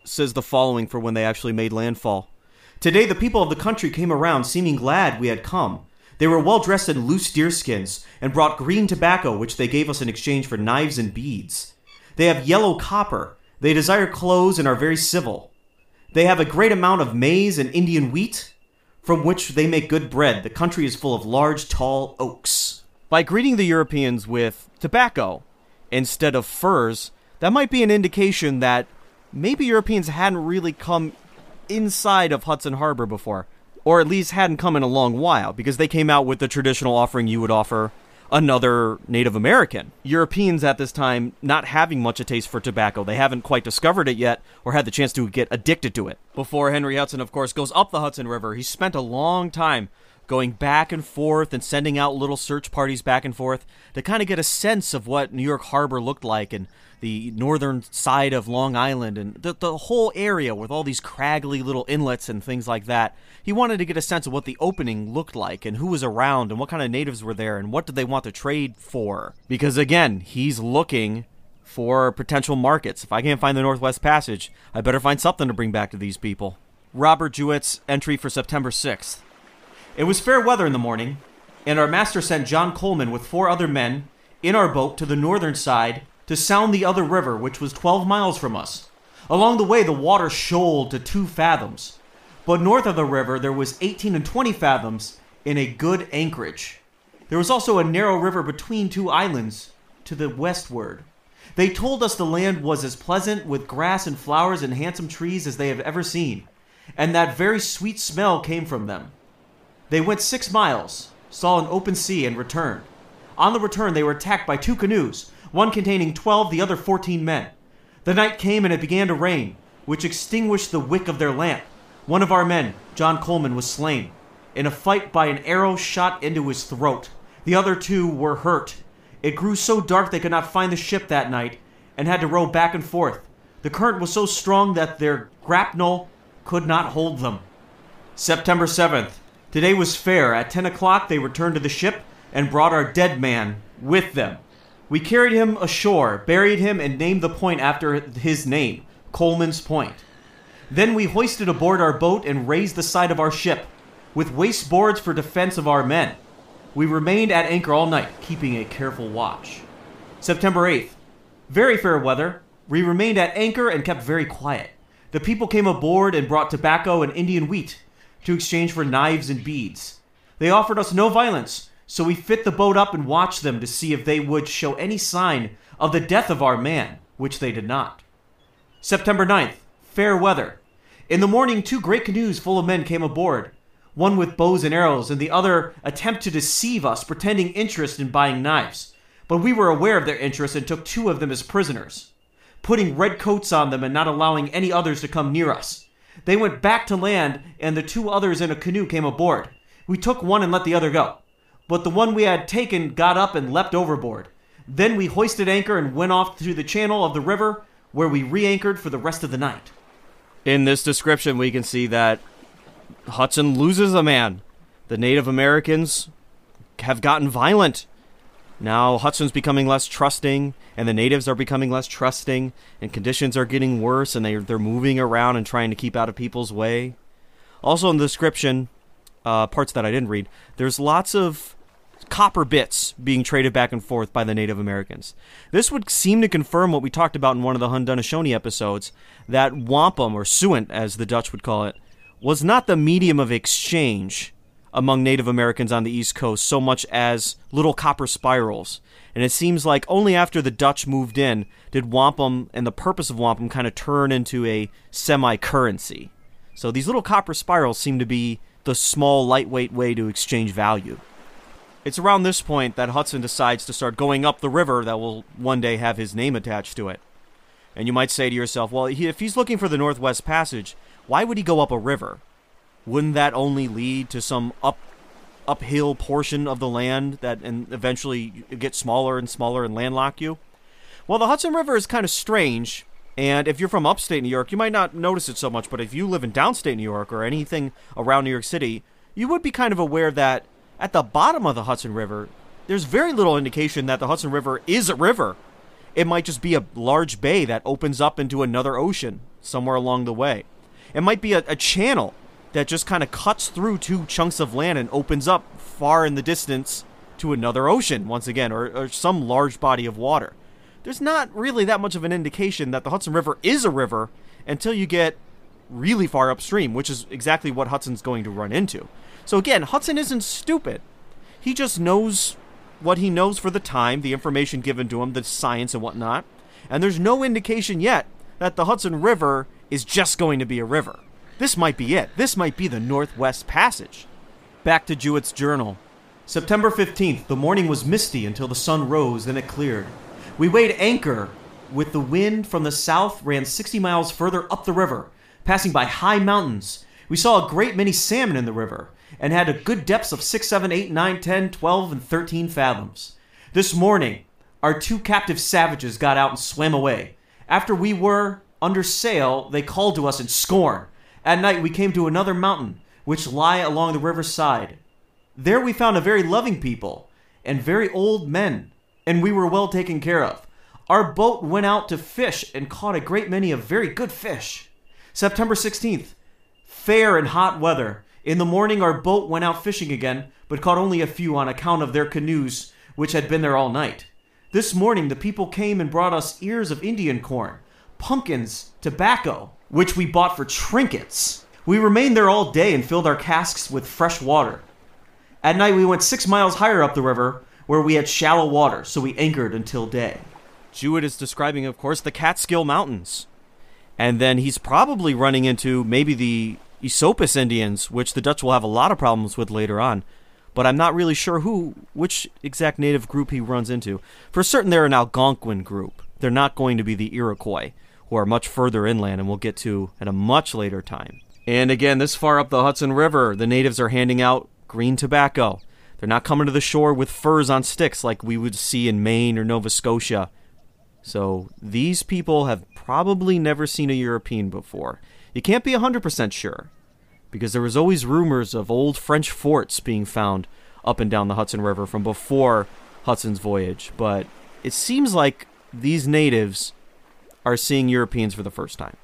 says the following for when they actually made landfall. Today, the people of the country came around seeming glad we had come they were well dressed in loose deerskins, and brought green tobacco, which they gave us in exchange for knives and beads. They have yellow copper. They desire clothes and are very civil. They have a great amount of maize and Indian wheat, from which they make good bread. The country is full of large, tall oaks. By greeting the Europeans with tobacco instead of furs, that might be an indication that maybe Europeans hadn't really come inside of Hudson Harbor before or at least hadn't come in a long while, because they came out with the traditional offering you would offer another Native American. Europeans at this time not having much a taste for tobacco. They haven't quite discovered it yet or had the chance to get addicted to it. Before Henry Hudson, of course, goes up the Hudson River, he spent a long time going back and forth and sending out little search parties back and forth to kind of get a sense of what New York Harbor looked like and the northern side of Long Island and the, the whole area with all these craggly little inlets and things like that. He wanted to get a sense of what the opening looked like and who was around and what kind of natives were there and what did they want to trade for. Because again, he's looking for potential markets. If I can't find the Northwest Passage, I better find something to bring back to these people. Robert Juet's entry for September 6th. It was fair weather in the morning, and our master sent John Coleman with four other men in our boat to the northern side to sound the other river, which was 12 miles from us. Along the way, the water shoaled to two fathoms, but north of the river, there was 18 and 20 fathoms in a good anchorage. There was also a narrow river between two islands to the westward. They told us the land was as pleasant with grass and flowers and handsome trees as they have ever seen, and that very sweet smell came from them. They went six miles, saw an open sea, and returned. On the return, they were attacked by two canoes, one containing twelve, the other fourteen men. The night came and it began to rain, which extinguished the wick of their lamp. One of our men, John Coleman, was slain in a fight by an arrow shot into his throat. The other two were hurt. It grew so dark they could not find the ship that night and had to row back and forth. The current was so strong that their grapnel could not hold them. September 7th. Today was fair. At 10 o'clock, they returned to the ship, and brought our dead man with them. We carried him ashore, buried him, and named the point after his name, Coleman's Point. Then we hoisted aboard our boat and raised the side of our ship, with waste boards for defense of our men. We remained at anchor all night, keeping a careful watch. September 8th. Very fair weather. We remained at anchor and kept very quiet. The people came aboard and brought tobacco and Indian wheat to exchange for knives and beads. They offered us no violence, so we fit the boat up and watched them to see if they would show any sign of the death of our man, which they did not. September 9th. Fair weather. In the morning, two great canoes full of men came aboard, one with bows and arrows, and the other attempt to deceive us, pretending interest in buying knives. But we were aware of their interest and took two of them as prisoners, putting red coats on them and not allowing any others to come near us. They went back to land, and the two others in a canoe came aboard. We took one and let the other go. But the one we had taken got up and leapt overboard. Then we hoisted anchor and went off through the channel of the river, where we re anchored for the rest of the night. In this description, we can see that Hudson loses a man. The Native Americans have gotten violent. Now Hudson's becoming less trusting, and the natives are becoming less trusting, and conditions are getting worse, and they're, they're moving around and trying to keep out of people's way. Also, in the description, uh, parts that I didn't read, there's lots of copper bits being traded back and forth by the Native Americans. This would seem to confirm what we talked about in one of the Haudenosaunee episodes that wampum, or sewant as the Dutch would call it, was not the medium of exchange among Native Americans on the East Coast so much as little copper spirals. And it seems like only after the Dutch moved in did wampum and the purpose of wampum kind of turn into a semi currency. So these little copper spirals seem to be the small, lightweight way to exchange value. It's around this point that Hudson decides to start going up the river that will one day have his name attached to it. And you might say to yourself, well, he, if he's looking for the Northwest Passage, why would he go up a river? Wouldn't that only lead to some up uphill portion of the land that and eventually get smaller and smaller and landlock you? Well, the Hudson River is kind of strange, and if you're from upstate New York, you might not notice it so much, but if you live in downstate New York or anything around New York City, you would be kind of aware that at the bottom of the Hudson River, there's very little indication that the Hudson River is a river. It might just be a large bay that opens up into another ocean somewhere along the way. It might be a, a channel that just kind of cuts through two chunks of land and opens up far in the distance to another ocean once again, or, or some large body of water. There's not really that much of an indication that the Hudson River is a river until you get really far upstream, which is exactly what Hudson's going to run into. So again, Hudson isn't stupid. He just knows what he knows for the time, the information given to him, the science and whatnot. And there's no indication yet that the Hudson River is just going to be a river. This might be it. This might be the Northwest Passage. Back to Juet's journal. September 15th, the morning was misty until the sun rose, then it cleared. We weighed anchor with the wind from the south ran 60 miles further up the river, passing by high mountains. We saw a great many salmon in the river and had a good depths of 6, 7, 8, 9, 10, 12, and 13 fathoms. This morning, our two captive savages got out and swam away. After we were under sail, they called to us in scorn. At night, we came to another mountain, which lie along the river's side. There we found a very loving people, and very old men, and we were well taken care of. Our boat went out to fish and caught a great many of very good fish. September 16th, fair and hot weather. In the morning, our boat went out fishing again, but caught only a few on account of their canoes, which had been there all night. This morning, the people came and brought us ears of Indian corn, pumpkins, tobacco, which we bought for trinkets. We remained there all day and filled our casks with fresh water. At night, we went six miles higher up the river, where we had shallow water, so we anchored until day. Juet is describing, of course, the Catskill Mountains. And then he's probably running into maybe the Esopus Indians, which the Dutch will have a lot of problems with later on. But I'm not really sure who, which exact native group he runs into. For certain, they're an Algonquin group. They're not going to be the Iroquois, who are much further inland and we'll get to at a much later time. And again, this far up the Hudson River, the natives are handing out green tobacco. They're not coming to the shore with furs on sticks like we would see in Maine or Nova Scotia. So these people have probably never seen a European before. You can't be 100% sure, because there was always rumors of old French forts being found up and down the Hudson River from before Hudson's voyage, but it seems like these natives are seeing Europeans for the first time.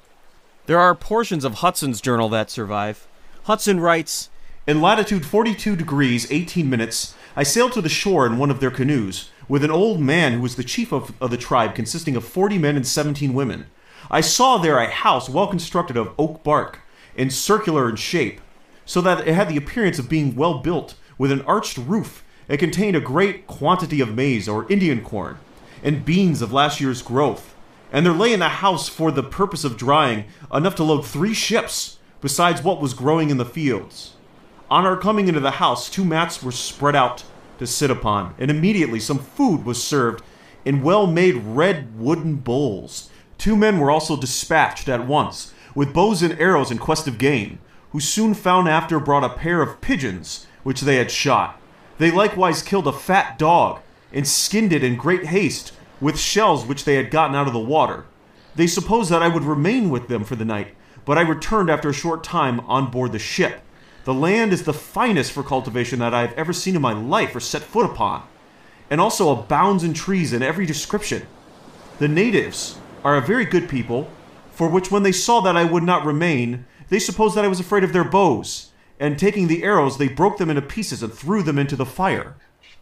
There are portions of Hudson's journal that survive. Hudson writes, In latitude 42 degrees 18 minutes, I sailed to the shore in one of their canoes, with an old man who was the chief of, of the tribe, consisting of 40 men and 17 women. I saw there a house well constructed of oak bark, and circular in shape, so that it had the appearance of being well built, with an arched roof. It contained a great quantity of maize or Indian corn, and beans of last year's growth. And there lay in the house for the purpose of drying enough to load three ships, besides what was growing in the fields. On our coming into the house, two mats were spread out to sit upon, and immediately some food was served in well made red wooden bowls. Two men were also dispatched at once, with bows and arrows in quest of game, who soon found after brought a pair of pigeons, which they had shot. They likewise killed a fat dog, and skinned it in great haste, with shells which they had gotten out of the water. They supposed that I would remain with them for the night, but I returned after a short time on board the ship. The land is the finest for cultivation that I have ever seen in my life or set foot upon, and also abounds in trees in every description. The natives are a very good people, for which when they saw that I would not remain, they supposed that I was afraid of their bows, and taking the arrows, they broke them into pieces and threw them into the fire.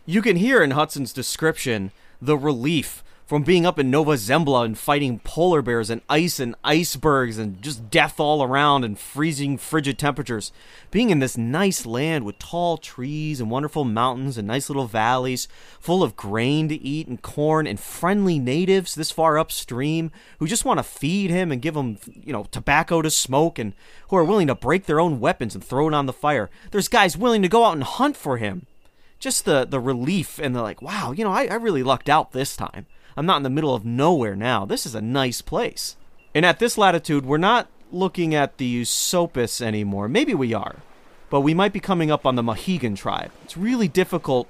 You can hear in Hudson's description the relief from being up in Nova Zembla and fighting polar bears and ice and icebergs and just death all around and freezing frigid temperatures. Being in this nice land with tall trees and wonderful mountains and nice little valleys full of grain to eat and corn and friendly natives this far upstream who just want to feed him and give him, you know, tobacco to smoke and who are willing to break their own weapons and throw it on the fire. There's guys willing to go out and hunt for him just the the relief and the like wow you know I, I really lucked out this time i'm not in the middle of nowhere now. This is a nice place. And at this latitude we're not looking at the Esopus anymore. Maybe we are but we might be coming up on the mohegan tribe. It's really difficult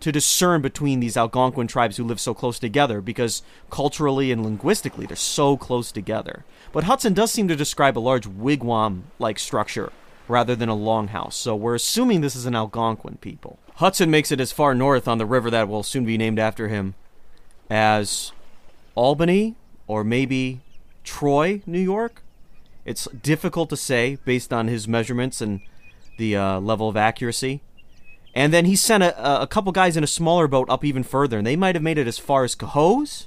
to discern between these algonquin tribes who live so close together because culturally and linguistically they're so close together. But hudson does seem to describe a large wigwam like structure rather than a longhouse so we're assuming this is an algonquin people. Hudson makes it as far north on the river that will soon be named after him as Albany or maybe Troy, New York. It's difficult to say based on his measurements and the uh, level of accuracy. And then he sent a, a couple guys in a smaller boat up even further, and they might have made it as far as Cohoes.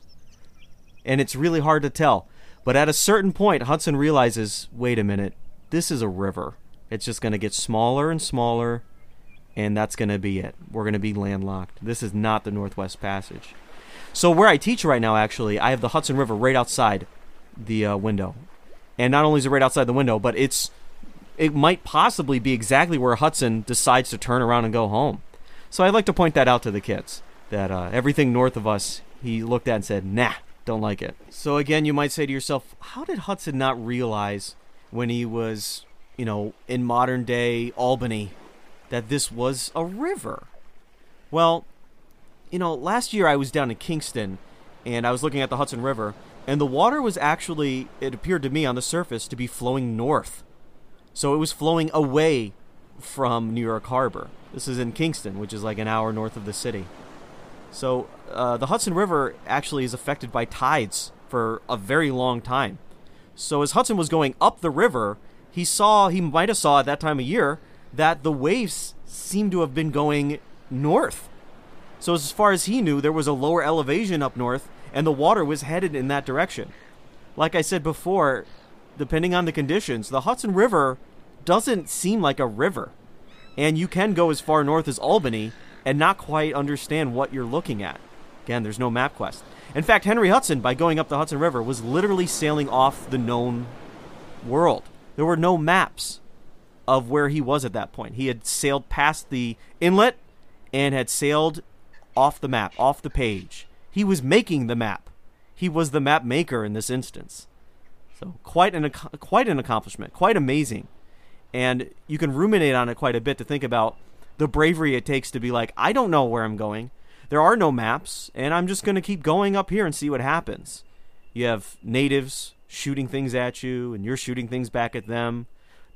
And it's really hard to tell. But at a certain point, Hudson realizes wait a minute, this is a river. It's just going to get smaller and smaller and that's going to be it. We're going to be landlocked. This is not the Northwest Passage. So where I teach right now, actually, I have the Hudson River right outside the uh, window, and not only is it right outside the window, but it's it might possibly be exactly where Hudson decides to turn around and go home. So I'd like to point that out to the kids that uh, everything north of us, he looked at and said, "Nah, don't like it." So again, you might say to yourself, "How did Hudson not realize when he was, you know, in modern day Albany?" that this was a river. Well, you know, last year I was down in Kingston and I was looking at the Hudson River, and the water was actually, it appeared to me on the surface, to be flowing north. So it was flowing away from New York Harbor. This is in Kingston, which is like an hour north of the city. So uh, the Hudson River actually is affected by tides for a very long time. So as Hudson was going up the river, he saw, he might have saw at that time of year, that the waves seemed to have been going north. So, as far as he knew, there was a lower elevation up north, and the water was headed in that direction. Like I said before, depending on the conditions, the Hudson River doesn't seem like a river. And you can go as far north as Albany and not quite understand what you're looking at. Again, there's no MapQuest. In fact, Henry Hudson, by going up the Hudson River, was literally sailing off the known world. There were no maps of where he was at that point. He had sailed past the inlet and had sailed off the map, off the page. He was making the map. He was the map maker in this instance. So quite an quite an accomplishment, quite amazing. And you can ruminate on it quite a bit to think about the bravery it takes to be like, I don't know where I'm going. There are no maps, and I'm just going to keep going up here and see what happens. You have natives shooting things at you, and you're shooting things back at them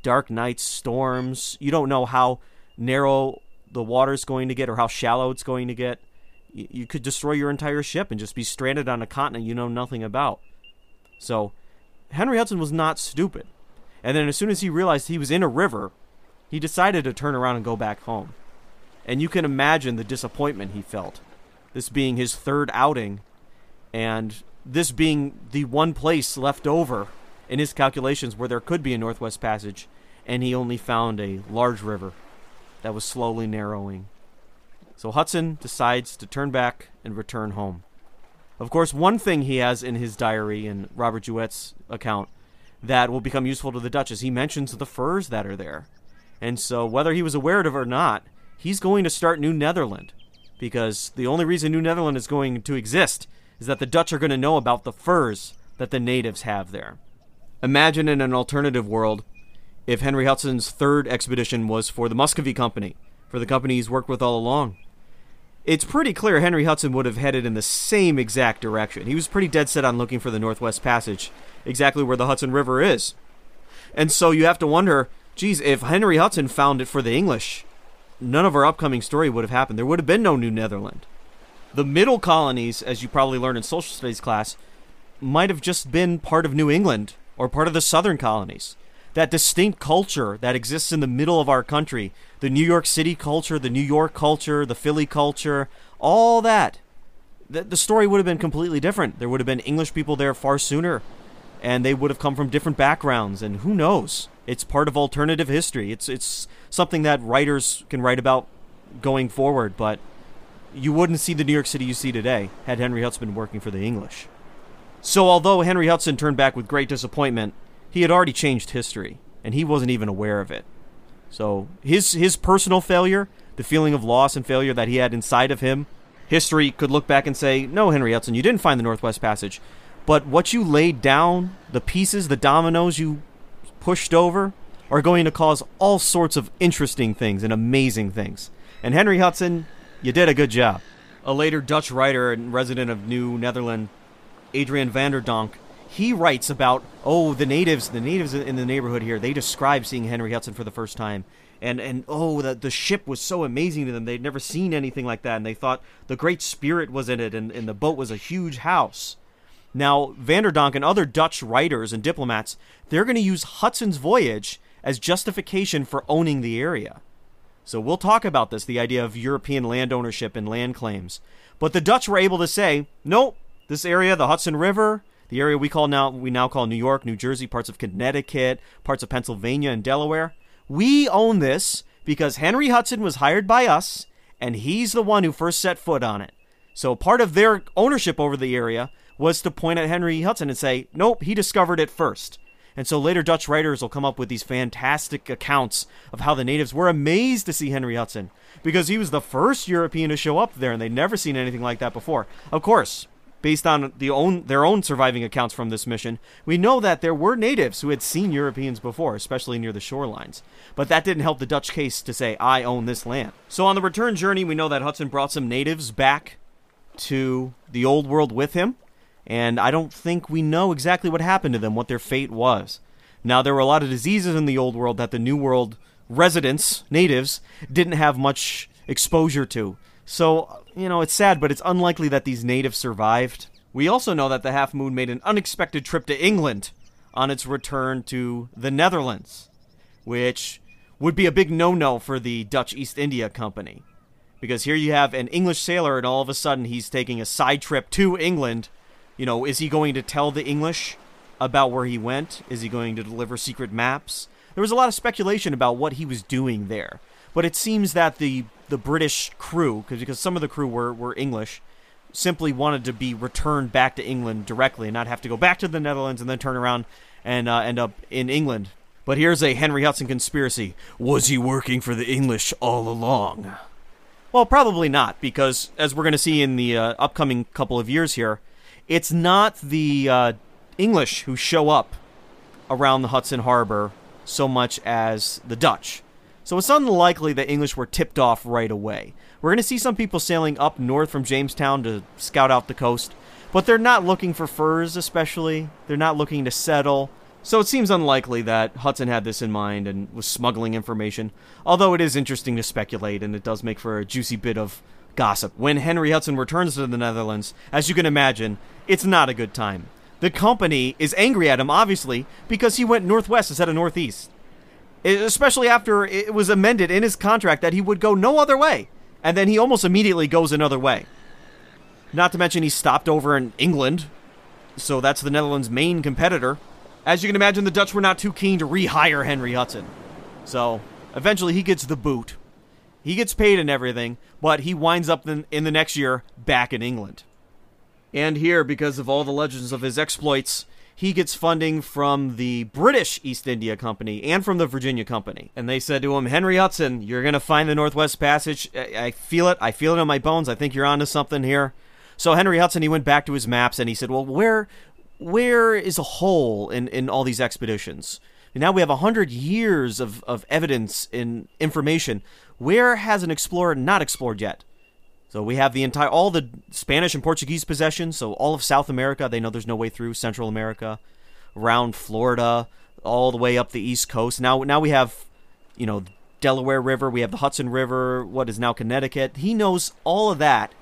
dark nights, storms. You don't know how narrow the water's going to get or how shallow it's going to get, you, could destroy your entire ship and just be stranded on a continent you know nothing about. So, Henry Hudson was not stupid. And then as soon as he realized he was in a river, he decided to turn around and go back home. And you can imagine the disappointment he felt. This being his third outing, and this being the one place left over in his calculations where there could be a Northwest Passage, and he only found a large river that was slowly narrowing. So Hudson decides to turn back and return home. Of course, one thing he has in his diary in Robert Juet's account that will become useful to the Dutch is he mentions the furs that are there. And so, whether he was aware of it or not, he's going to start New Netherland. Because the only reason New Netherland is going to exist is that the Dutch are going to know about the furs that the natives have there. Imagine in an alternative world if Henry Hudson's third expedition was for the Muscovy Company, for the company he's worked with all along. It's pretty clear Henry Hudson would have headed in the same exact direction. He was pretty dead set on looking for the Northwest Passage, exactly where the Hudson River is. And so you have to wonder geez, if Henry Hudson found it for the English, none of our upcoming story would have happened. There would have been no New Netherland. The middle colonies, as you probably learned in social studies class, might have just been part of New England or part of the southern colonies. That distinct culture that exists in the middle of our country, the New York City culture, the New York culture, the Philly culture, all that. The, the story would have been completely different. There would have been English people there far sooner, and they would have come from different backgrounds, and who knows? It's part of alternative history. It's it's something that writers can write about going forward, but you wouldn't see the New York City you see today had Henry Hudson been working for the English. So, although Henry Hudson turned back with great disappointment, he had already changed history, and he wasn't even aware of it. So, his his personal failure, the feeling of loss and failure that he had inside of him, history could look back and say, "No, Henry Hudson, you didn't find the Northwest Passage." But what you laid down, the pieces, the dominoes you pushed over, are going to cause all sorts of interesting things and amazing things. And Henry Hudson, you did a good job. A later Dutch writer and resident of New Netherland, Adrian van der Donck, he writes about oh the natives, the natives in the neighborhood here. They describe seeing Henry Hudson for the first time, and and oh the the ship was so amazing to them. They'd never seen anything like that, and they thought the Great Spirit was in it, and, and the boat was a huge house. Now, van der Donck and other Dutch writers and diplomats, they're going to use Hudson's voyage as justification for owning the area. So we'll talk about this, the idea of European land ownership and land claims. But the Dutch were able to say, nope, this area, the Hudson River, the area we call now we now call New York, New Jersey, parts of Connecticut, parts of Pennsylvania and Delaware, we own this because Henry Hudson was hired by us and he's the one who first set foot on it. So part of their ownership over the area was to point at Henry Hudson and say, nope, he discovered it first. And so later Dutch writers will come up with these fantastic accounts of how the natives were amazed to see Henry Hudson because he was the first European to show up there and they'd never seen anything like that before. Of course, based on the own their own surviving accounts from this mission, we know that there were natives who had seen Europeans before, especially near the shorelines. But that didn't help the Dutch case to say I own this land. So on the return journey, we know that Hudson brought some natives back to the old world with him and I don't think we know exactly what happened to them, what their fate was. Now, there were a lot of diseases in the Old World that the New World residents, natives, didn't have much exposure to. So, you know, it's sad, but it's unlikely that these natives survived. We also know that the Half Moon made an unexpected trip to England on its return to the Netherlands, which would be a big no no for the Dutch East India Company. Because here you have an English sailor, and all of a sudden he's taking a side trip to England you know, is he going to tell the English about where he went? Is he going to deliver secret maps? There was a lot of speculation about what he was doing there. But it seems that the the British crew, because because some of the crew were, were English, simply wanted to be returned back to England directly and not have to go back to the Netherlands and then turn around and uh, end up in England. But here's a Henry Hudson conspiracy. Was he working for the English all along? Well, probably not, because as we're going to see in the uh, upcoming couple of years here, it's not the uh, English who show up around the Hudson Harbor so much as the Dutch. So it's unlikely that English were tipped off right away. We're going to see some people sailing up north from Jamestown to scout out the coast, but they're not looking for furs, especially. They're not looking to settle. So it seems unlikely that Hudson had this in mind and was smuggling information, although it is interesting to speculate and it does make for a juicy bit of gossip. When Henry Hudson returns to the Netherlands, as you can imagine, it's not a good time. The company is angry at him, obviously, because he went northwest instead of northeast. Especially after it was amended in his contract that he would go no other way. And then he almost immediately goes another way. Not to mention he stopped over in England, so that's the Netherlands' main competitor. As you can imagine, the Dutch were not too keen to rehire Henry Hudson. So eventually he gets the boot. He gets paid and everything, but he winds up in, in the next year back in England. And here, because of all the legends of his exploits, he gets funding from the British East India Company and from the Virginia Company. And they said to him, Henry Hudson, you're going to find the Northwest Passage. I-, I feel it. I feel it in my bones. I think you're onto something here. So Henry Hudson, he went back to his maps and he said, well, where where is a hole in, in all these expeditions? And now we have a hundred years of, of evidence and information. Where has an explorer not explored yet? So we have the entire all the Spanish and Portuguese possessions, so all of South America, they know there's no way through Central America, around Florida, all the way up the East Coast. Now now we have, you know, Delaware River, we have the Hudson River, what is now Connecticut. He knows all of that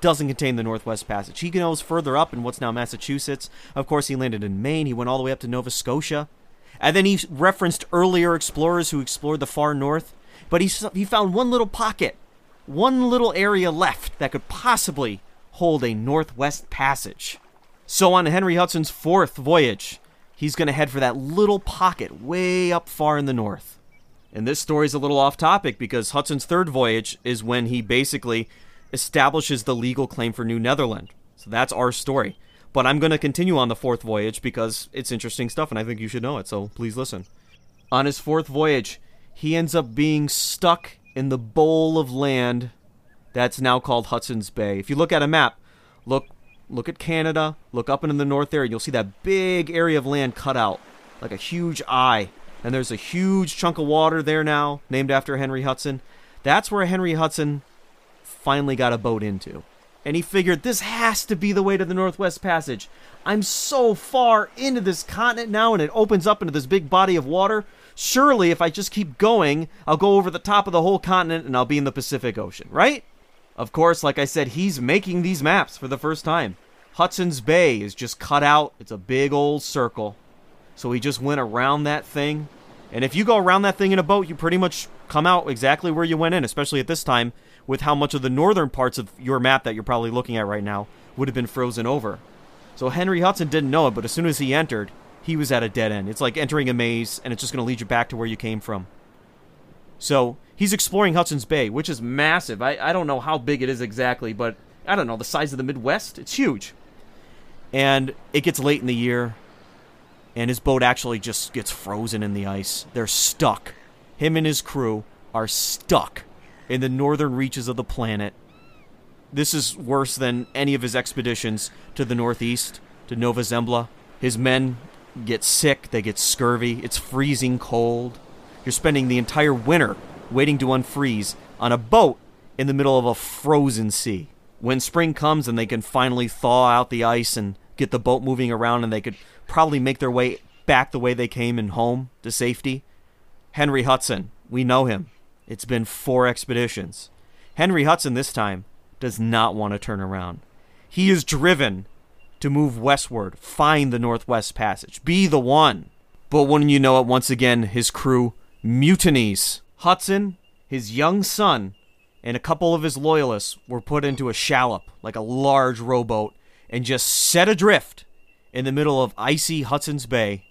doesn't contain the Northwest Passage. He knows further up in what's now Massachusetts. Of course, he landed in Maine. He went all the way up to Nova Scotia. And then he referenced earlier explorers who explored the far north. But he, he found one little pocket one little area left that could possibly hold a northwest passage. So on Henry Hudson's fourth voyage, he's going to head for that little pocket way up far in the north. And this story's a little off topic because Hudson's third voyage is when he basically establishes the legal claim for New Netherland. So that's our story. But I'm going to continue on the fourth voyage because it's interesting stuff and I think you should know it, so please listen. On his fourth voyage, he ends up being stuck in the bowl of land that's now called Hudson's Bay. If you look at a map, look look at Canada, look up into the north there, and you'll see that big area of land cut out like a huge eye. And there's a huge chunk of water there now, named after Henry Hudson. That's where Henry Hudson finally got a boat into. And he figured this has to be the way to the Northwest Passage. I'm so far into this continent now, and it opens up into this big body of water. Surely, if I just keep going, I'll go over the top of the whole continent and I'll be in the Pacific Ocean, right? Of course, like I said, he's making these maps for the first time. Hudson's Bay is just cut out, it's a big old circle. So he just went around that thing. And if you go around that thing in a boat, you pretty much come out exactly where you went in, especially at this time, with how much of the northern parts of your map that you're probably looking at right now would have been frozen over. So Henry Hudson didn't know it, but as soon as he entered, he was at a dead end. It's like entering a maze, and it's just going to lead you back to where you came from. So he's exploring Hudson's Bay, which is massive. I, I don't know how big it is exactly, but I don't know, the size of the Midwest? It's huge. And it gets late in the year, and his boat actually just gets frozen in the ice. They're stuck. Him and his crew are stuck in the northern reaches of the planet. This is worse than any of his expeditions to the northeast, to Nova Zembla. His men get sick, they get scurvy, it's freezing cold. You're spending the entire winter waiting to unfreeze on a boat in the middle of a frozen sea. When spring comes and they can finally thaw out the ice and get the boat moving around and they could probably make their way back the way they came and home to safety. Henry Hudson, we know him. It's been four expeditions. Henry Hudson this time does not want to turn around. He is driven to move westward, find the Northwest Passage, be the one. But wouldn't you know it, once again, his crew mutinies. Hudson, his young son, and a couple of his loyalists were put into a shallop, like a large rowboat, and just set adrift in the middle of icy Hudson's Bay.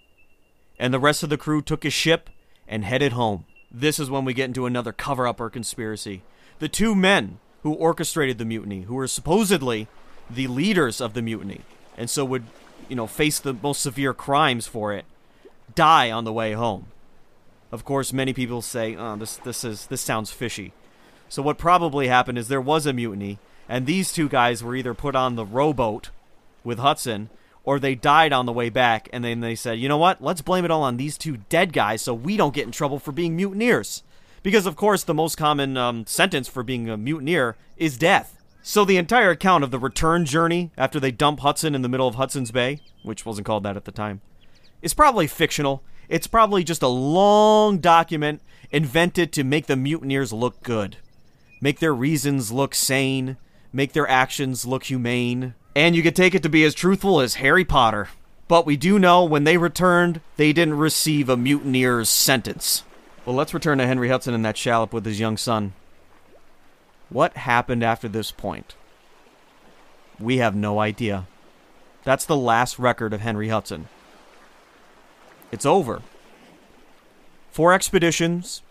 And the rest of the crew took his ship and headed home. This is when we get into another cover up or conspiracy. The two men who orchestrated the mutiny, who were supposedly the leaders of the mutiny, and so would, you know, face the most severe crimes for it, die on the way home. Of course, many people say, "Oh, this this is this sounds fishy." So what probably happened is there was a mutiny, and these two guys were either put on the rowboat with Hudson, or they died on the way back, and then they said, "You know what? Let's blame it all on these two dead guys, so we don't get in trouble for being mutineers." Because of course, the most common um, sentence for being a mutineer is death. So the entire account of the return journey after they dump Hudson in the middle of Hudson's Bay, which wasn't called that at the time, is probably fictional. It's probably just a long document invented to make the mutineers look good, make their reasons look sane, make their actions look humane. And you could take it to be as truthful as Harry Potter. But we do know when they returned, they didn't receive a mutineer's sentence. Well, let's return to Henry Hudson and that shallop with his young son. What happened after this point? We have no idea. That's the last record of Henry Hudson. It's over. Four expeditions.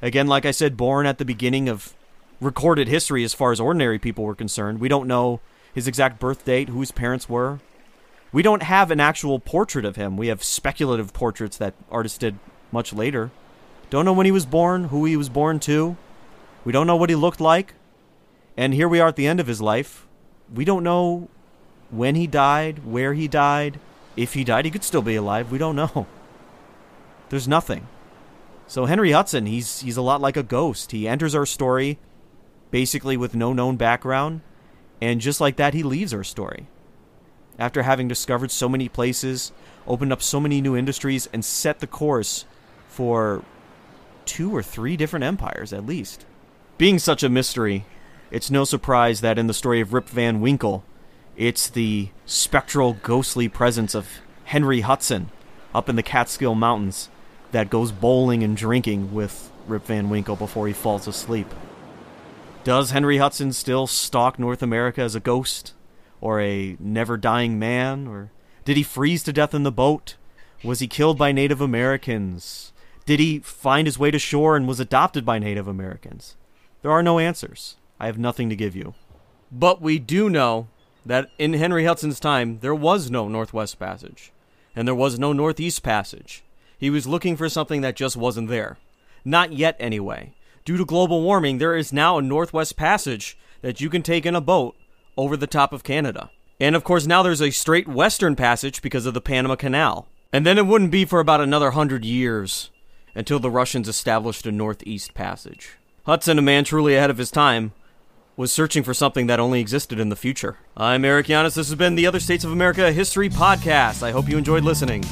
Again, like I said, born at the beginning of recorded history as far as ordinary people were concerned. We don't know his exact birth date, who his parents were. We don't have an actual portrait of him. We have speculative portraits that artists did much later. Don't know when he was born, who he was born to. We don't know what he looked like. And here we are at the end of his life. We don't know when he died, where he died, if he died. He could still be alive. We don't know. There's nothing. So Henry Hudson, he's he's a lot like a ghost. He enters our story basically with no known background, and just like that he leaves our story. After having discovered so many places, opened up so many new industries and set the course for two or three different empires at least. Being such a mystery, it's no surprise that in the story of Rip Van Winkle, it's the spectral, ghostly presence of Henry Hudson up in the Catskill Mountains that goes bowling and drinking with Rip Van Winkle before he falls asleep. Does Henry Hudson still stalk North America as a ghost? Or a never dying man? Or did he freeze to death in the boat? Was he killed by Native Americans? Did he find his way to shore and was adopted by Native Americans? There are no answers. I have nothing to give you. But we do know that in Henry Hudson's time, there was no Northwest Passage, and there was no Northeast Passage. He was looking for something that just wasn't there. Not yet, anyway. Due to global warming, there is now a Northwest Passage that you can take in a boat over the top of Canada. And of course, now there's a straight Western Passage because of the Panama Canal. And then it wouldn't be for about another hundred years until the Russians established a Northeast Passage. Hudson, a man truly ahead of his time, was searching for something that only existed in the future. I'm Eric Yanis. This has been the Other States of America History Podcast. I hope you enjoyed listening.